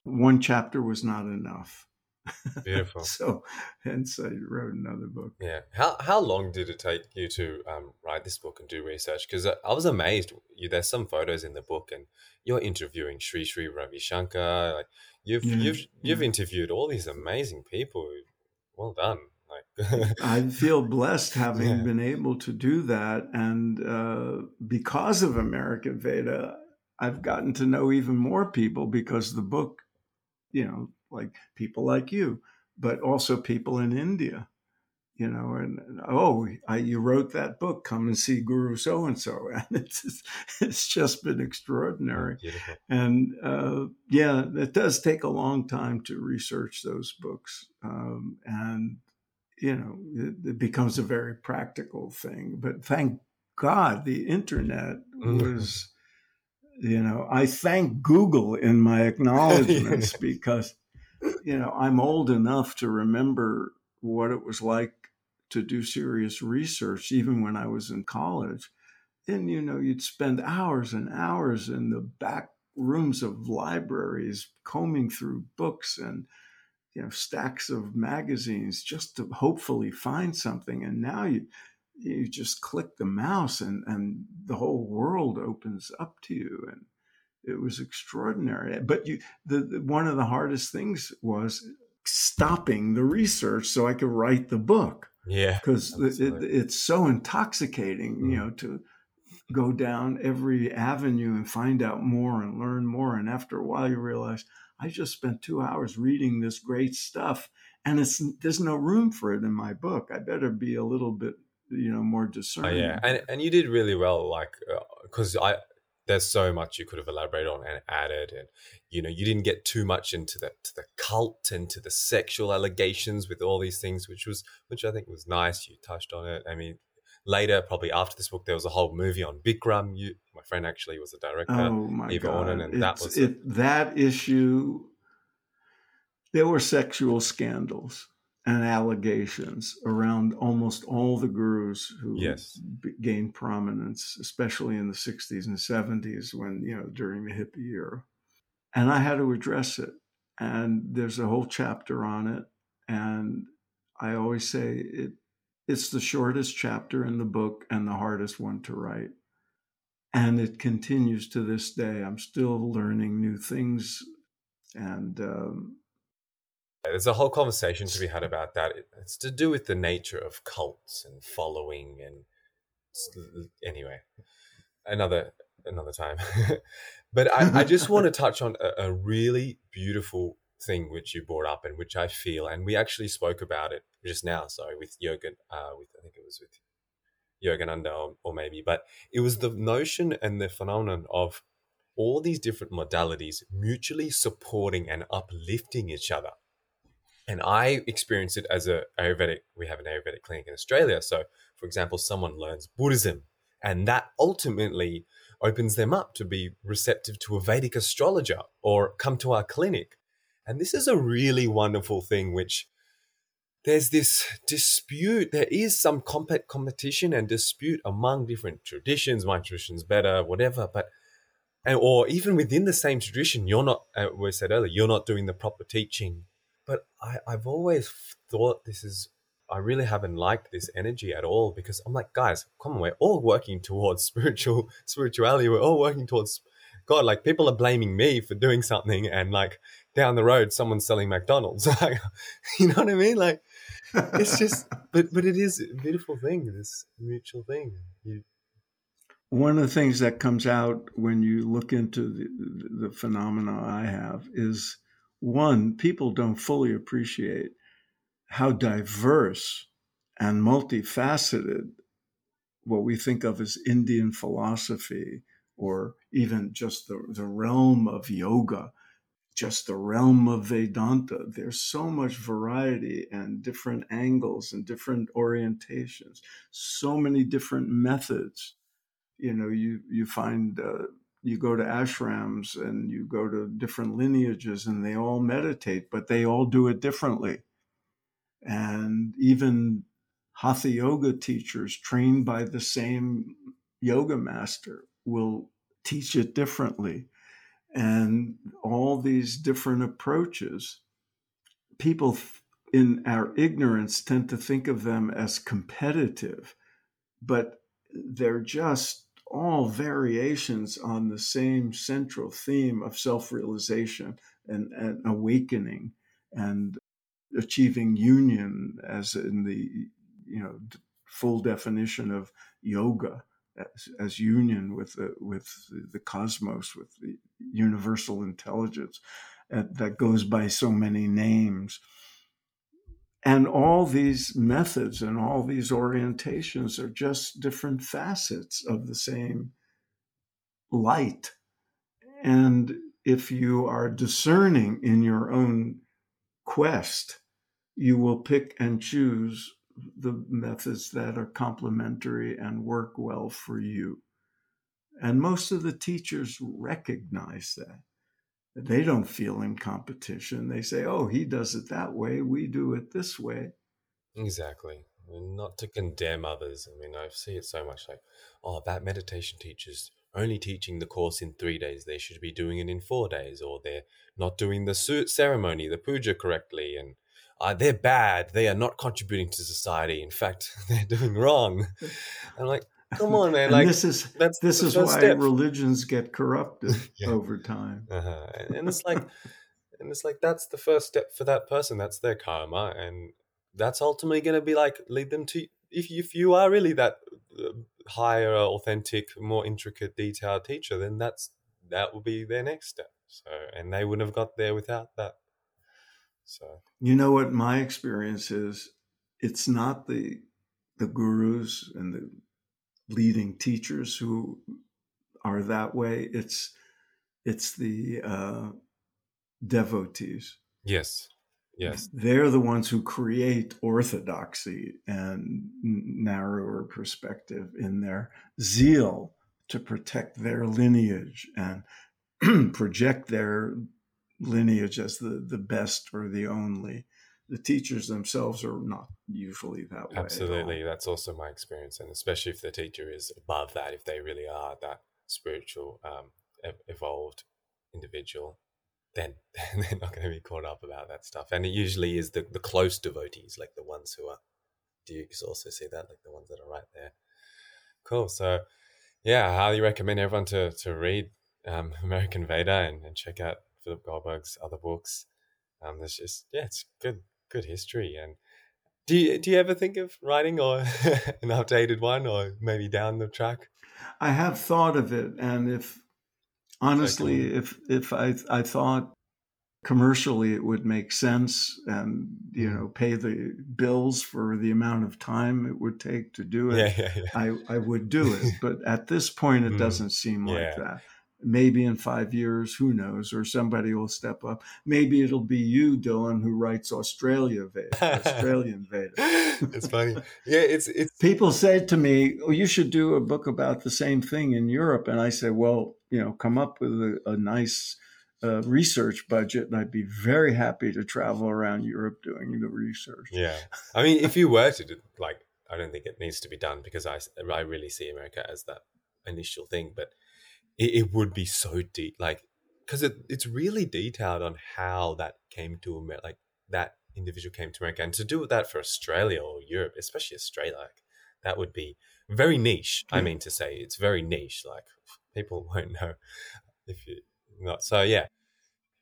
one chapter was not enough. Beautiful. so, hence I wrote another book. Yeah. How how long did it take you to um, write this book and do research? Because I, I, was amazed. You, there's some photos in the book, and you're interviewing Sri Sri Ravi Shankar. Like you've yeah, you've you've interviewed all these amazing people. Well done. Like I feel blessed having yeah. been able to do that, and uh, because of American Veda, I've gotten to know even more people because the book, you know, like people like you, but also people in India, you know, and, and oh, I, you wrote that book, come and see Guru so and so. And it's, it's just been extraordinary. Beautiful. And uh, yeah, it does take a long time to research those books. Um, and, you know, it, it, becomes a very practical thing. But thank God the internet mm-hmm. was you know i thank google in my acknowledgments because you know, I'm old enough to remember what it was like to do serious research, even when I was in college. And, you know, you'd spend hours and hours in the back rooms of libraries combing through books and, you know, stacks of magazines just to hopefully find something. And now you, you just click the mouse and, and the whole world opens up to you. And it was extraordinary. But you, the, the one of the hardest things was stopping the research so I could write the book. Yeah, because it, it's so intoxicating, mm. you know, to go down every avenue and find out more and learn more. And after a while, you realize I just spent two hours reading this great stuff, and it's there's no room for it in my book. I better be a little bit, you know, more discerning. Oh, yeah, and and you did really well, like because uh, I there's so much you could have elaborated on and added and you know you didn't get too much into the to the cult and to the sexual allegations with all these things which was which i think was nice. You touched on it. I mean later probably after this book there was a whole movie on bikram. You my friend actually was the director oh my Eva God. Orner, and it's, that was it, that issue there were sexual scandals and allegations around almost all the gurus who yes. gained prominence, especially in the 60s and 70s when, you know, during the hippie era. And I had to address it. And there's a whole chapter on it. And I always say it it's the shortest chapter in the book and the hardest one to write. And it continues to this day. I'm still learning new things. And um, there's a whole conversation to be had about that. It's to do with the nature of cults and following, and anyway, another another time. but I, I, just want to touch on a, a, really beautiful thing which you brought up, and which I feel, and we actually spoke about it just now. Sorry, with Jürgen, uh, with I think it was with Yogananda, or, or maybe, but it was the notion and the phenomenon of all these different modalities mutually supporting and uplifting each other and I experience it as a Ayurvedic. We have an Ayurvedic clinic in Australia. So, for example, someone learns Buddhism, and that ultimately opens them up to be receptive to a Vedic astrologer or come to our clinic. And this is a really wonderful thing, which there's this dispute. There is some comp- competition and dispute among different traditions. My tradition's better, whatever. But or even within the same tradition, you're not. Uh, we said earlier, you're not doing the proper teaching but I, I've always thought this is I really haven't liked this energy at all because I'm like, guys, come on, we're all working towards spiritual spirituality. We're all working towards God. Like people are blaming me for doing something, and like down the road, someone's selling McDonald's. Like, you know what I mean? Like, it's just, but but it is a beautiful thing. This mutual thing. You, One of the things that comes out when you look into the, the phenomena I have is one, people don't fully appreciate how diverse and multifaceted what we think of as Indian philosophy, or even just the, the realm of yoga, just the realm of Vedanta. There's so much variety and different angles and different orientations, so many different methods. You know, you you find uh, you go to ashrams and you go to different lineages and they all meditate, but they all do it differently. And even hatha yoga teachers trained by the same yoga master will teach it differently. And all these different approaches, people in our ignorance tend to think of them as competitive, but they're just all variations on the same central theme of self realization and, and, awakening and achieving union, as in the you know full definition of yoga as, as union with the, with the cosmos, with the universal intelligence uh, that goes by so many names. And all these methods and all these orientations are just different facets of the same light. And if you are discerning in your own quest, you will pick and choose the methods that are complementary and work well for you. And most of the teachers recognize that. They don't feel in competition. They say, oh, he does it that way. We do it this way. Exactly. I mean, not to condemn others. I mean, I see it so much like, oh, that meditation teacher's only teaching the course in three days. They should be doing it in four days, or they're not doing the ceremony, the puja correctly, and uh, they're bad. They are not contributing to society. In fact, they're doing wrong. I'm like, come on, man! like this is that's this is why step. religions get corrupted yeah. over time. Uh-huh. And it's like, and it's like that's the first step for that person. That's their karma, and that's ultimately going to be like lead them to if if you are really that uh, higher, authentic, more intricate, detailed teacher, then that's that will be their next step. So, and they wouldn't have got there without that. So you know what my experience is? It's not the the gurus and the leading teachers who are that way. It's it's the uh, devotees. Yes. Yes. They're the ones who create orthodoxy and narrower perspective in their zeal to protect their lineage and project their lineage as the, the best or the only. The teachers themselves are not usually that way. Absolutely. That's also my experience. And especially if the teacher is above that, if they really are that spiritual, um, evolved individual, then, then they're not going to be caught up about that stuff. And it usually is the, the close devotees, like the ones who are, do you also see that? Like the ones that are right there. Cool. So, yeah, I highly recommend everyone to, to read um, American Veda and, and check out Philip Goldberg's other books. Um, there's just yeah, it's good good history. And do you do you ever think of writing or an updated one, or maybe down the track? I have thought of it, and if honestly, if if I I thought commercially it would make sense and you mm-hmm. know pay the bills for the amount of time it would take to do it yeah, yeah, yeah. I, I would do it but at this point it mm. doesn't seem like that maybe in five years, who knows, or somebody will step up. Maybe it'll be you, Dylan, who writes Australia Veda, Australian Veda. it's funny. Yeah, it's it's people say to me, "Oh, you should do a book about the same thing in Europe," and I say, "Well, you know, come up with a, a nice." Uh, research budget, and I'd be very happy to travel around Europe doing the research. Yeah, I mean, if you were to do, like, I don't think it needs to be done because I I really see America as that initial thing, but it, it would be so deep, like because it, it's really detailed on how that came to America, like that individual came to America, and to do that for Australia or Europe, especially Australia, like that would be very niche. I mean to say, it's very niche. Like people won't know if you not. So yeah,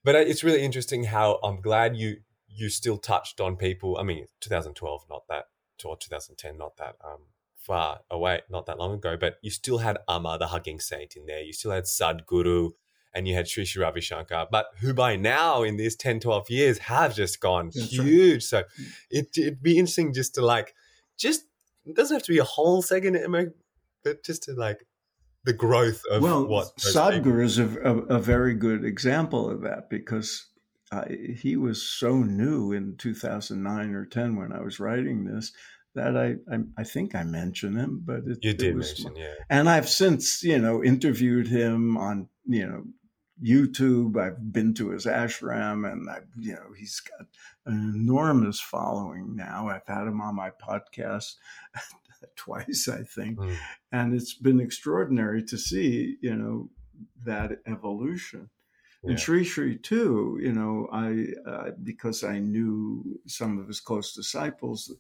but uh, it's really interesting how I'm glad you you still touched on people. I mean, 2012, not that, or 2010, not that um far away, not that long ago, but you still had Amma, the hugging saint, in there. You still had Sadhguru and you had Sri Sri Ravi Shankar, but who by now in these 10, 12 years have just gone That's huge. Right. So it, it'd be interesting just to like, just, it doesn't have to be a whole second, but just to like, the growth of well, what Sadhguru is a, a, a, very good example of that because uh, he was so new in 2009 or 10 when I was writing this that I, I, I think I mentioned him, but it, you did mention, yeah. And I've since you know interviewed him on you know YouTube. I've been to his ashram, and I you know he's got an enormous following now. I've had him on my podcast twice, I think, mm. and it's been extraordinary to see you know that evolution. Yeah. And Sri Sri too, you know, I uh, because I knew some of his close disciples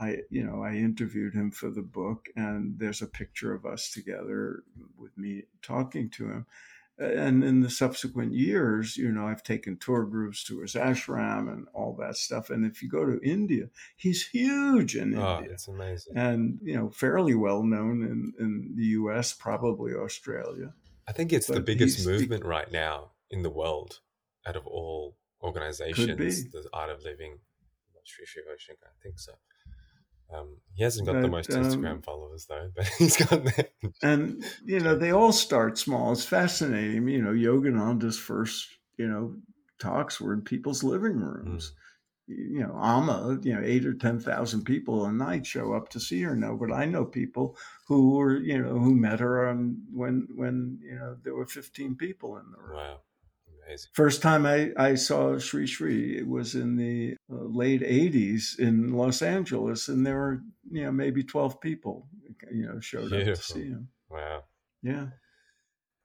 I, you know, I interviewed him for the book, and there's a picture of us together with me talking to him. And in the subsequent years, you know, I've taken tour groups to his ashram and all that stuff. And if you go to India, he's huge in oh, India. It's amazing. And, you know, fairly well known in, in the US, probably Australia. I think it's but the biggest movement right now in the world out of all organizations, the art of living. Sri Sri I think so. Um, he hasn't got but, the most Instagram um, followers though, but he's got that. and you know, they all start small. It's fascinating. You know, Yogananda's first, you know, talks were in people's living rooms. Mm. You know, Amma, you know, eight or ten thousand people a night show up to see her now. But I know people who were, you know, who met her on when when you know there were fifteen people in the room. Wow, amazing. First time I, I saw Sri Sri it was in the uh, late 80s in Los Angeles, and there were, you know, maybe 12 people, you know, showed Beautiful. up to see him. Wow. Yeah.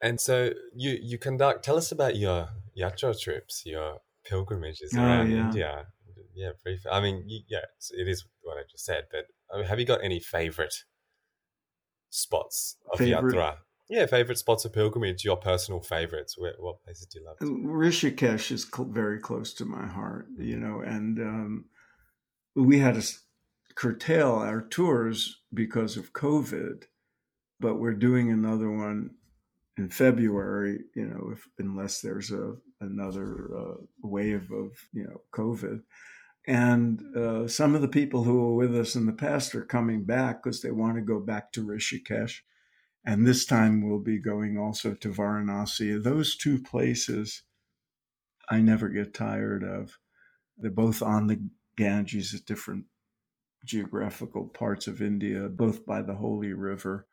And so you, you conduct, tell us about your yatra trips, your pilgrimages oh, around yeah. India. Yeah, brief. I mean, yeah, it is what I just said, but I mean, have you got any favorite spots of favorite, yatra? Yeah, favorite spots of pilgrimage. Your personal favorites. Where, what places do you love? Rishikesh is cl- very close to my heart. You know, and um, we had to curtail our tours because of COVID, but we're doing another one in February. You know, if unless there's a another uh, wave of you know COVID. And uh, some of the people who were with us in the past are coming back because they want to go back to Rishikesh and this time we'll be going also to Varanasi. Those two places I never get tired of. They're both on the Ganges at different geographical parts of India, both by the Holy River.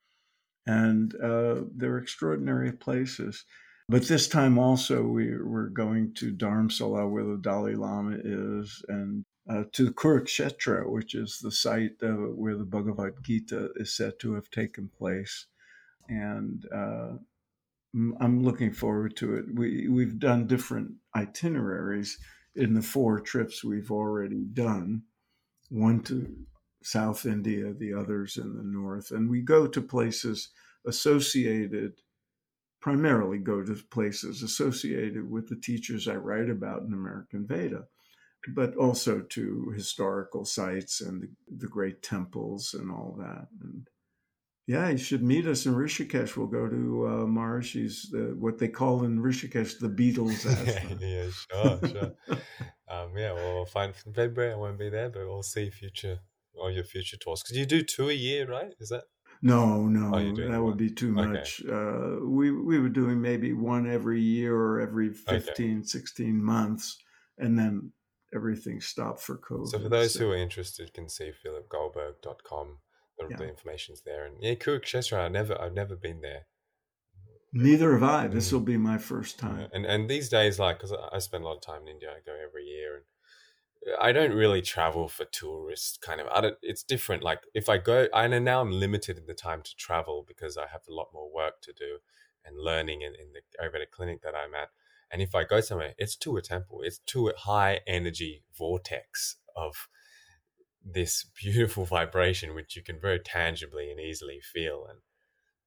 And uh, they're extraordinary places. But this time also, we, we're going to Dharamsala, where the Dalai Lama is, and uh, to Kurukshetra, which is the site uh, where the Bhagavad Gita is said to have taken place and uh, I'm looking forward to it. We we've done different itineraries in the four trips we've already done. One to South India, the others in the north, and we go to places associated. Primarily, go to places associated with the teachers I write about in American Veda, but also to historical sites and the, the great temples and all that. And yeah, you should meet us in Rishikesh. We'll go to uh, Maharishi's, uh, what they call in Rishikesh, the Beatles. yeah, sure, sure. um, yeah, well, find from February. I won't be there, but we'll see future or your future tours because you do two a year, right? Is that? No, no, oh, that one? would be too much. Okay. Uh, we we were doing maybe one every year or every 15, okay. 16 months, and then everything stopped for COVID. So for those so. who are interested, can see philipgoldberg.com the, yeah. the information's there. And yeah, Kurukshetra, I never, I've never been there. Neither have I. This mm. will be my first time. Yeah. And and these days, like, because I spend a lot of time in India, I go every year, and I don't really travel for tourists. Kind of, I don't. It's different. Like, if I go, I know now I'm limited in the time to travel because I have a lot more work to do and learning in, in the Ayurvedic clinic that I'm at. And if I go somewhere, it's to a temple. It's to a high energy vortex of this beautiful vibration which you can very tangibly and easily feel and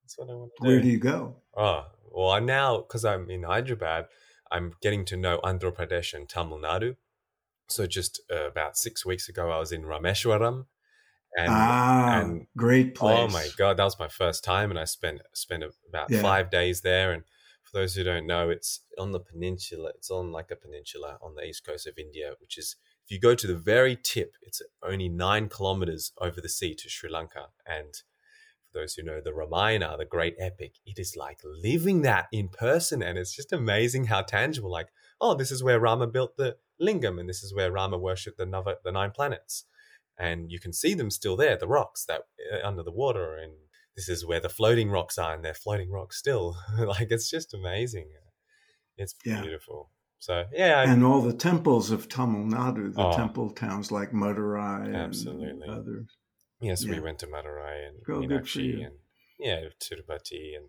that's what i want to do where do you go oh well i'm now because i'm in hyderabad i'm getting to know andhra pradesh and tamil nadu so just uh, about six weeks ago i was in rameshwaram and, ah, and great place. Oh my god, that was my first time, and I spent spent about yeah. five days there. And for those who don't know, it's on the peninsula. It's on like a peninsula on the east coast of India, which is if you go to the very tip, it's only nine kilometers over the sea to Sri Lanka. And for those who know the Ramayana, the great epic, it is like living that in person. And it's just amazing how tangible, like, oh, this is where Rama built the lingam, and this is where Rama worshipped the, Nava, the nine planets. And you can see them still there, the rocks that uh, under the water. And this is where the floating rocks are, and they're floating rocks still. like, it's just amazing. It's beautiful. So yeah, and all the temples of Tamil Nadu, the oh, temple towns like Madurai, absolutely, and others. Yes, yeah. we went to Madurai and Go, Meenakshi and yeah, Tirupati, and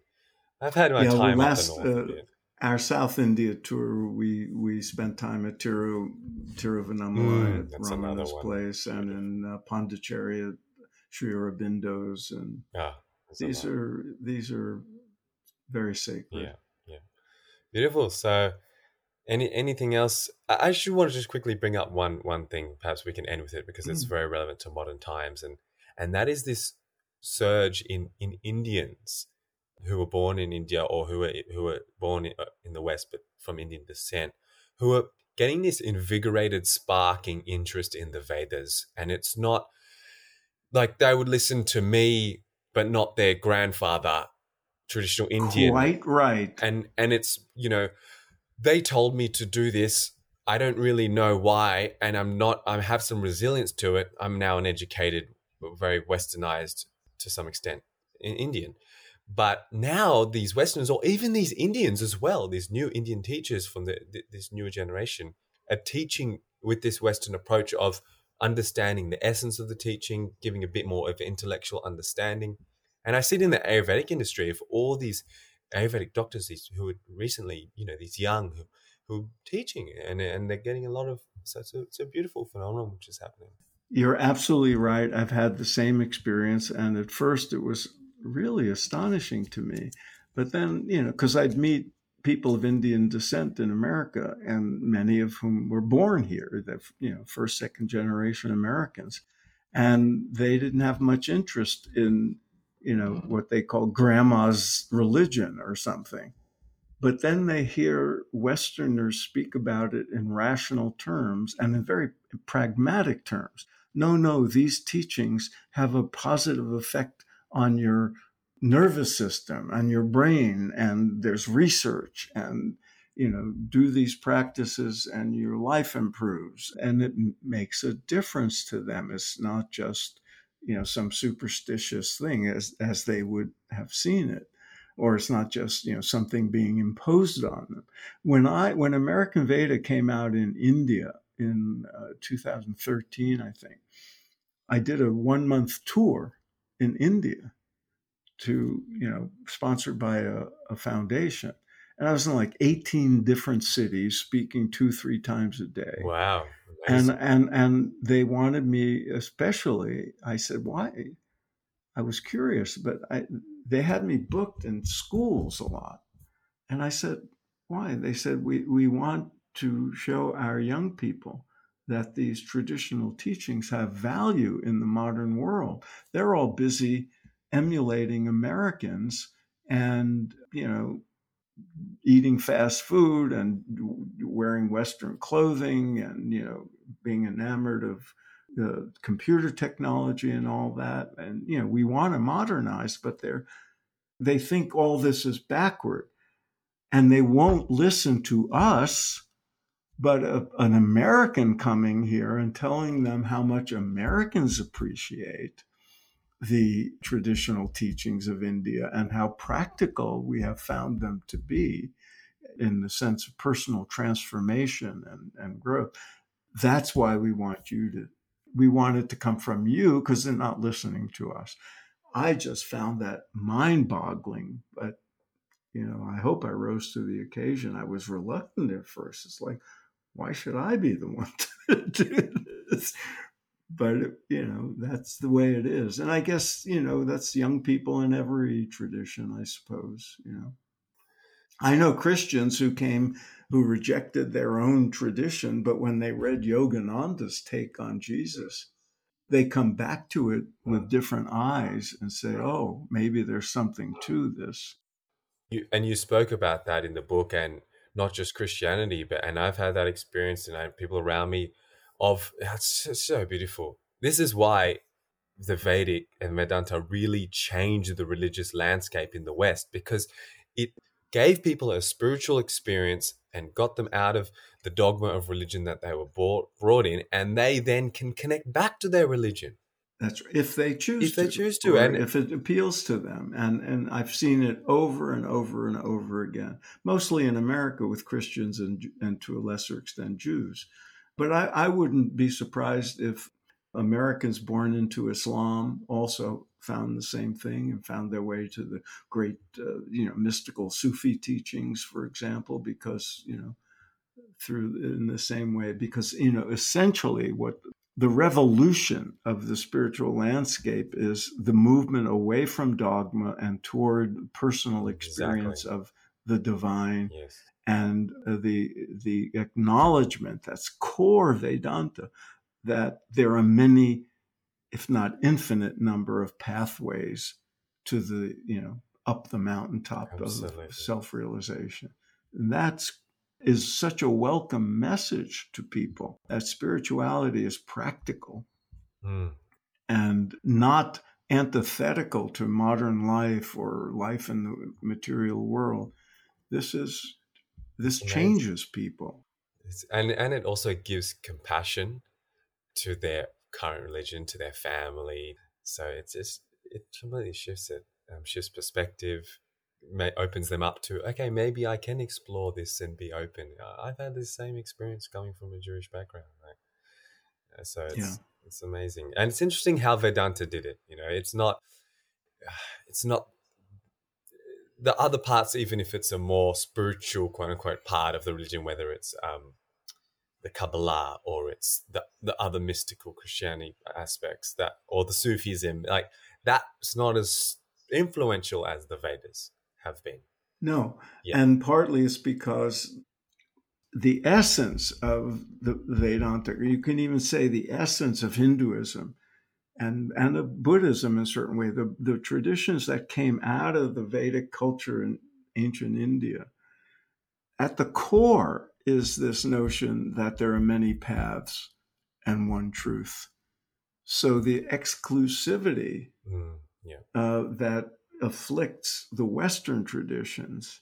I've had my yeah, time well, last, up north. Uh, our South India tour, we we spent time at Tiru Tiruvannamalai mm, at Ramana's place, and in uh, Pondicherry at Sri Aurobindo's, and ah, these are these are very sacred. Yeah, yeah, beautiful. So any anything else? I actually want to just quickly bring up one one thing. Perhaps we can end with it because it's mm. very relevant to modern times, and and that is this surge in in Indians who were born in India or who were who were born in, uh, in the West but from Indian descent, who are getting this invigorated, sparking interest in the Vedas, and it's not like they would listen to me, but not their grandfather, traditional Indian. Quite right. And and it's you know they told me to do this. I don't really know why, and I'm not. I have some resilience to it. I'm now an educated, very westernized to some extent in Indian, But now these Westerners, or even these Indians as well, these new Indian teachers from the, this newer generation, are teaching with this Western approach of understanding the essence of the teaching, giving a bit more of intellectual understanding. And I see it in the Ayurvedic industry of all these Ayurvedic doctors these, who are recently, you know, these young who, who are teaching and, and they're getting a lot of, so it's a, it's a beautiful phenomenon which is happening. You're absolutely right. I've had the same experience. And at first it was really astonishing to me. But then, you know, because I'd meet people of Indian descent in America, and many of whom were born here, the you know first, second generation Americans, and they didn't have much interest in you know what they call grandma's religion or something. But then they hear Westerners speak about it in rational terms and in very pragmatic terms. No, no, these teachings have a positive effect on your nervous system and your brain and there's research and you know do these practices and your life improves and it makes a difference to them it's not just you know some superstitious thing as as they would have seen it or it's not just you know something being imposed on them. When i when american veda came out in india in uh, 2013 i think i did a one month tour in india to you know sponsored by a, a, foundation and i was in like 18 different cities speaking two three times a day. Wow. Nice. and and and they wanted me especially i said why? I was curious but i they had me booked in schools a lot. And i said why? They said we we want to show our young people that these traditional teachings have value in the modern world. They're all busy emulating Americans and, you know, eating fast food and wearing Western clothing and, you know, being enamored of the computer technology and all that. And, you know, we want to modernize, but they're, they think all this is backward and they won't listen to us. But a, an American coming here and telling them how much Americans appreciate the traditional teachings of India and how practical we have found them to be in the sense of personal transformation and, and growth. That's why we want you to, we want it to come from you because they're not listening to us. I just found that mind boggling, but you know, I hope I rose to the occasion. I was reluctant at first. It's like, why should I be the one to do this? But you know that's the way it is. And i guess you know that's young people in every tradition i suppose you know. I know christians who came who rejected their own tradition but when they read yogananda's take on jesus they come back to it with different eyes and say oh maybe there's something to this. You, and you spoke about that in the book and not just christianity but and i've had that experience and I, people around me of it's so beautiful. This is why the Vedic and Vedanta really changed the religious landscape in the West because it gave people a spiritual experience and got them out of the dogma of religion that they were brought, brought in, and they then can connect back to their religion. That's right. if they choose if to, they choose to, and if it appeals to them, and and I've seen it over and over and over again, mostly in America with Christians and and to a lesser extent Jews. But I, I wouldn't be surprised if Americans born into Islam also found the same thing and found their way to the great, uh, you know, mystical Sufi teachings, for example, because, you know, through in the same way, because, you know, essentially what the revolution of the spiritual landscape is the movement away from dogma and toward personal experience exactly. of the divine yes and uh, the the acknowledgement that's core of Vedanta that there are many, if not infinite, number of pathways to the you know up the mountaintop Absolutely. of self realization. And that's is such a welcome message to people that spirituality is practical mm. and not antithetical to modern life or life in the material world. This is this changes people. and and it also gives compassion to their current religion, to their family. So it's just it completely shifts it. um, shifts perspective, may, opens them up to okay, maybe I can explore this and be open. I've had the same experience coming from a Jewish background, right? So it's yeah. it's amazing, and it's interesting how Vedanta did it. You know, it's not it's not the other parts, even if it's a more spiritual, quote unquote, part of the religion, whether it's um, the Kabbalah or it's the, the other mystical Christianity aspects that, or the Sufism, like that's not as influential as the Vedas have been. No. Yeah. And partly it's because the essence of the Vedanta, or you can even say the essence of Hinduism and, and of Buddhism in a certain way, the, the traditions that came out of the Vedic culture in ancient India, at the core is this notion that there are many paths and one truth. So the exclusivity mm, yeah. uh, that afflicts the Western traditions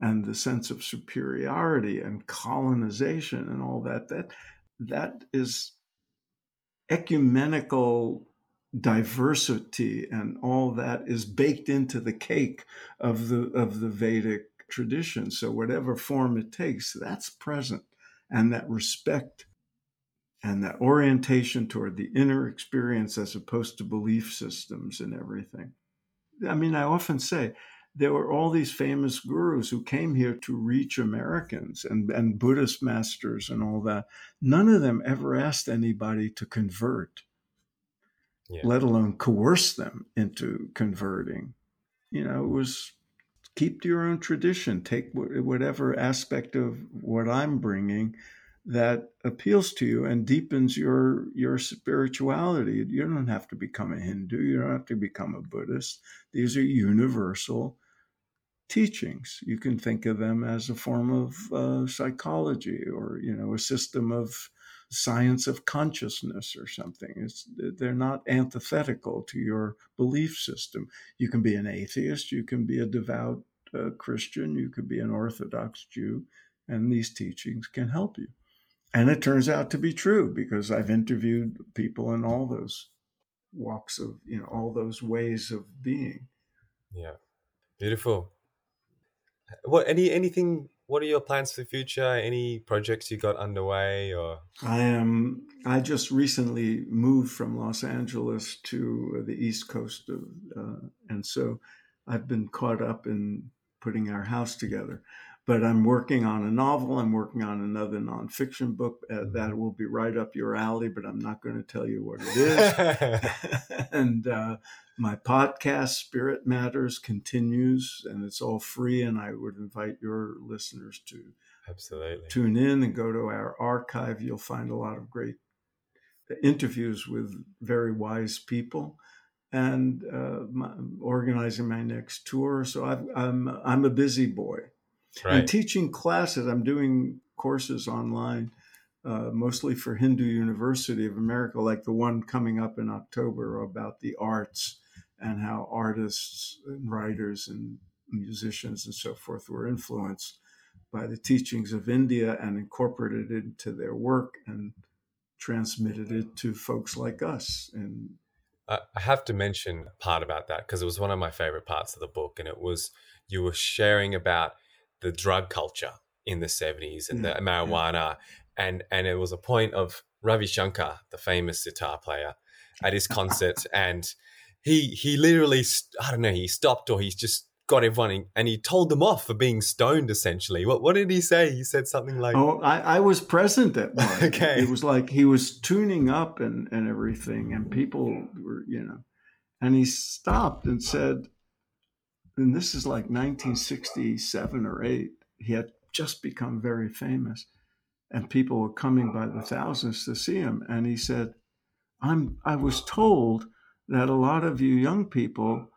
and the sense of superiority and colonization and all that that that is ecumenical diversity and all that is baked into the cake of the of the Vedic tradition. So whatever form it takes, that's present, and that respect and that orientation toward the inner experience as opposed to belief systems and everything. I mean, I often say there were all these famous gurus who came here to reach Americans and, and Buddhist masters and all that. None of them ever asked anybody to convert, yeah. let alone coerce them into converting. You know, it was keep to your own tradition, take whatever aspect of what I'm bringing that appeals to you and deepens your your spirituality. You don't have to become a Hindu. You don't have to become a Buddhist. These are universal teachings. You can think of them as a form of uh, psychology or you know a system of science of consciousness or something. It's, they're not antithetical to your belief system. You can be an atheist. You can be a devout uh, Christian. You could be an Orthodox Jew, and these teachings can help you. And it turns out to be true because I've interviewed people in all those walks of, you know, all those ways of being. Yeah. Beautiful. What any anything what are your plans for the future? Any projects you got underway or I am I just recently moved from Los Angeles to the east coast of uh, and so I've been caught up in putting our house together but I'm working on a novel. I'm working on another nonfiction book uh, that mm-hmm. will be right up your alley, but I'm not going to tell you what it is. and uh, my podcast, Spirit Matters, continues, and it's all free. And I would invite your listeners to absolutely tune in and go to our archive. You'll find a lot of great interviews with very wise people. And uh, my, organizing my next tour, so I've, I'm I'm a busy boy, Right. And teaching classes, I'm doing courses online, uh, mostly for Hindu University of America, like the one coming up in October about the arts and how artists and writers and musicians and so forth were influenced by the teachings of India and incorporated it into their work and transmitted it to folks like us. And I have to mention a part about that because it was one of my favorite parts of the book, and it was you were sharing about the drug culture in the 70s and the mm, marijuana. And and it was a point of Ravi Shankar the famous sitar player at his concert and he he literally I don't know he stopped or he's just got everyone and he told them off for being stoned essentially. What what did he say? He said something like oh i, I was present at one okay. It was like he was tuning up and and everything and people were you know. And he stopped and said and this is like 1967 or 8 he had just become very famous. And people were coming by the thousands to see him. And he said i'm i was told that a lot of you young people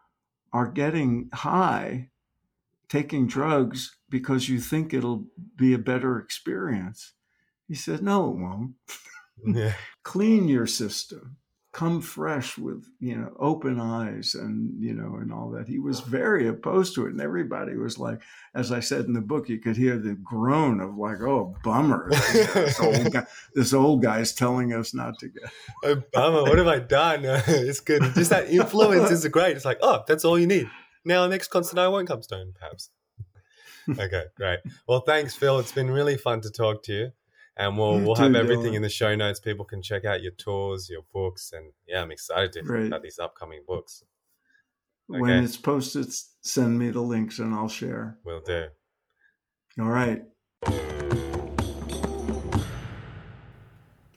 are getting high taking drugs because you think it'll be a better experience. He said no it won't. Yeah. clean your system come fresh with you know open eyes and you know and all that. He was very opposed to it and everybody was like as i said in the book you could hear the groan of like oh bummer this old guy this old guy's telling us not to go oh, bummer what have i done? It's good. Just that influence is great. It's like oh that's all you need. Now next concert i won't come stone perhaps. Okay great. Well thanks phil. It's been really fun to talk to you and we'll we'll have everything in the show notes. People can check out your tours, your books, and yeah, I'm excited to right. about these upcoming books. Okay. When it's posted, send me the links and I'll share. Will do. All right.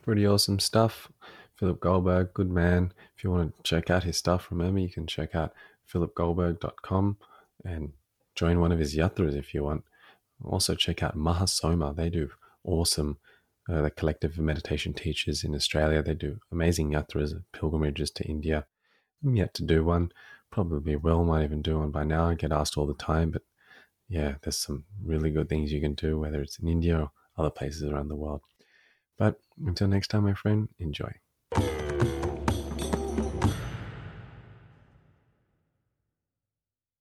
Pretty awesome stuff. Philip Goldberg, good man. If you want to check out his stuff, remember you can check out philipgoldberg.com and join one of his yatras if you want. Also check out Mahasoma. They do awesome uh, the collective of meditation teachers in Australia. They do amazing yatras, pilgrimages to India. I'm yet to do one. Probably will, might even do one by now. I get asked all the time, but yeah, there's some really good things you can do, whether it's in India or other places around the world. But until next time, my friend, enjoy.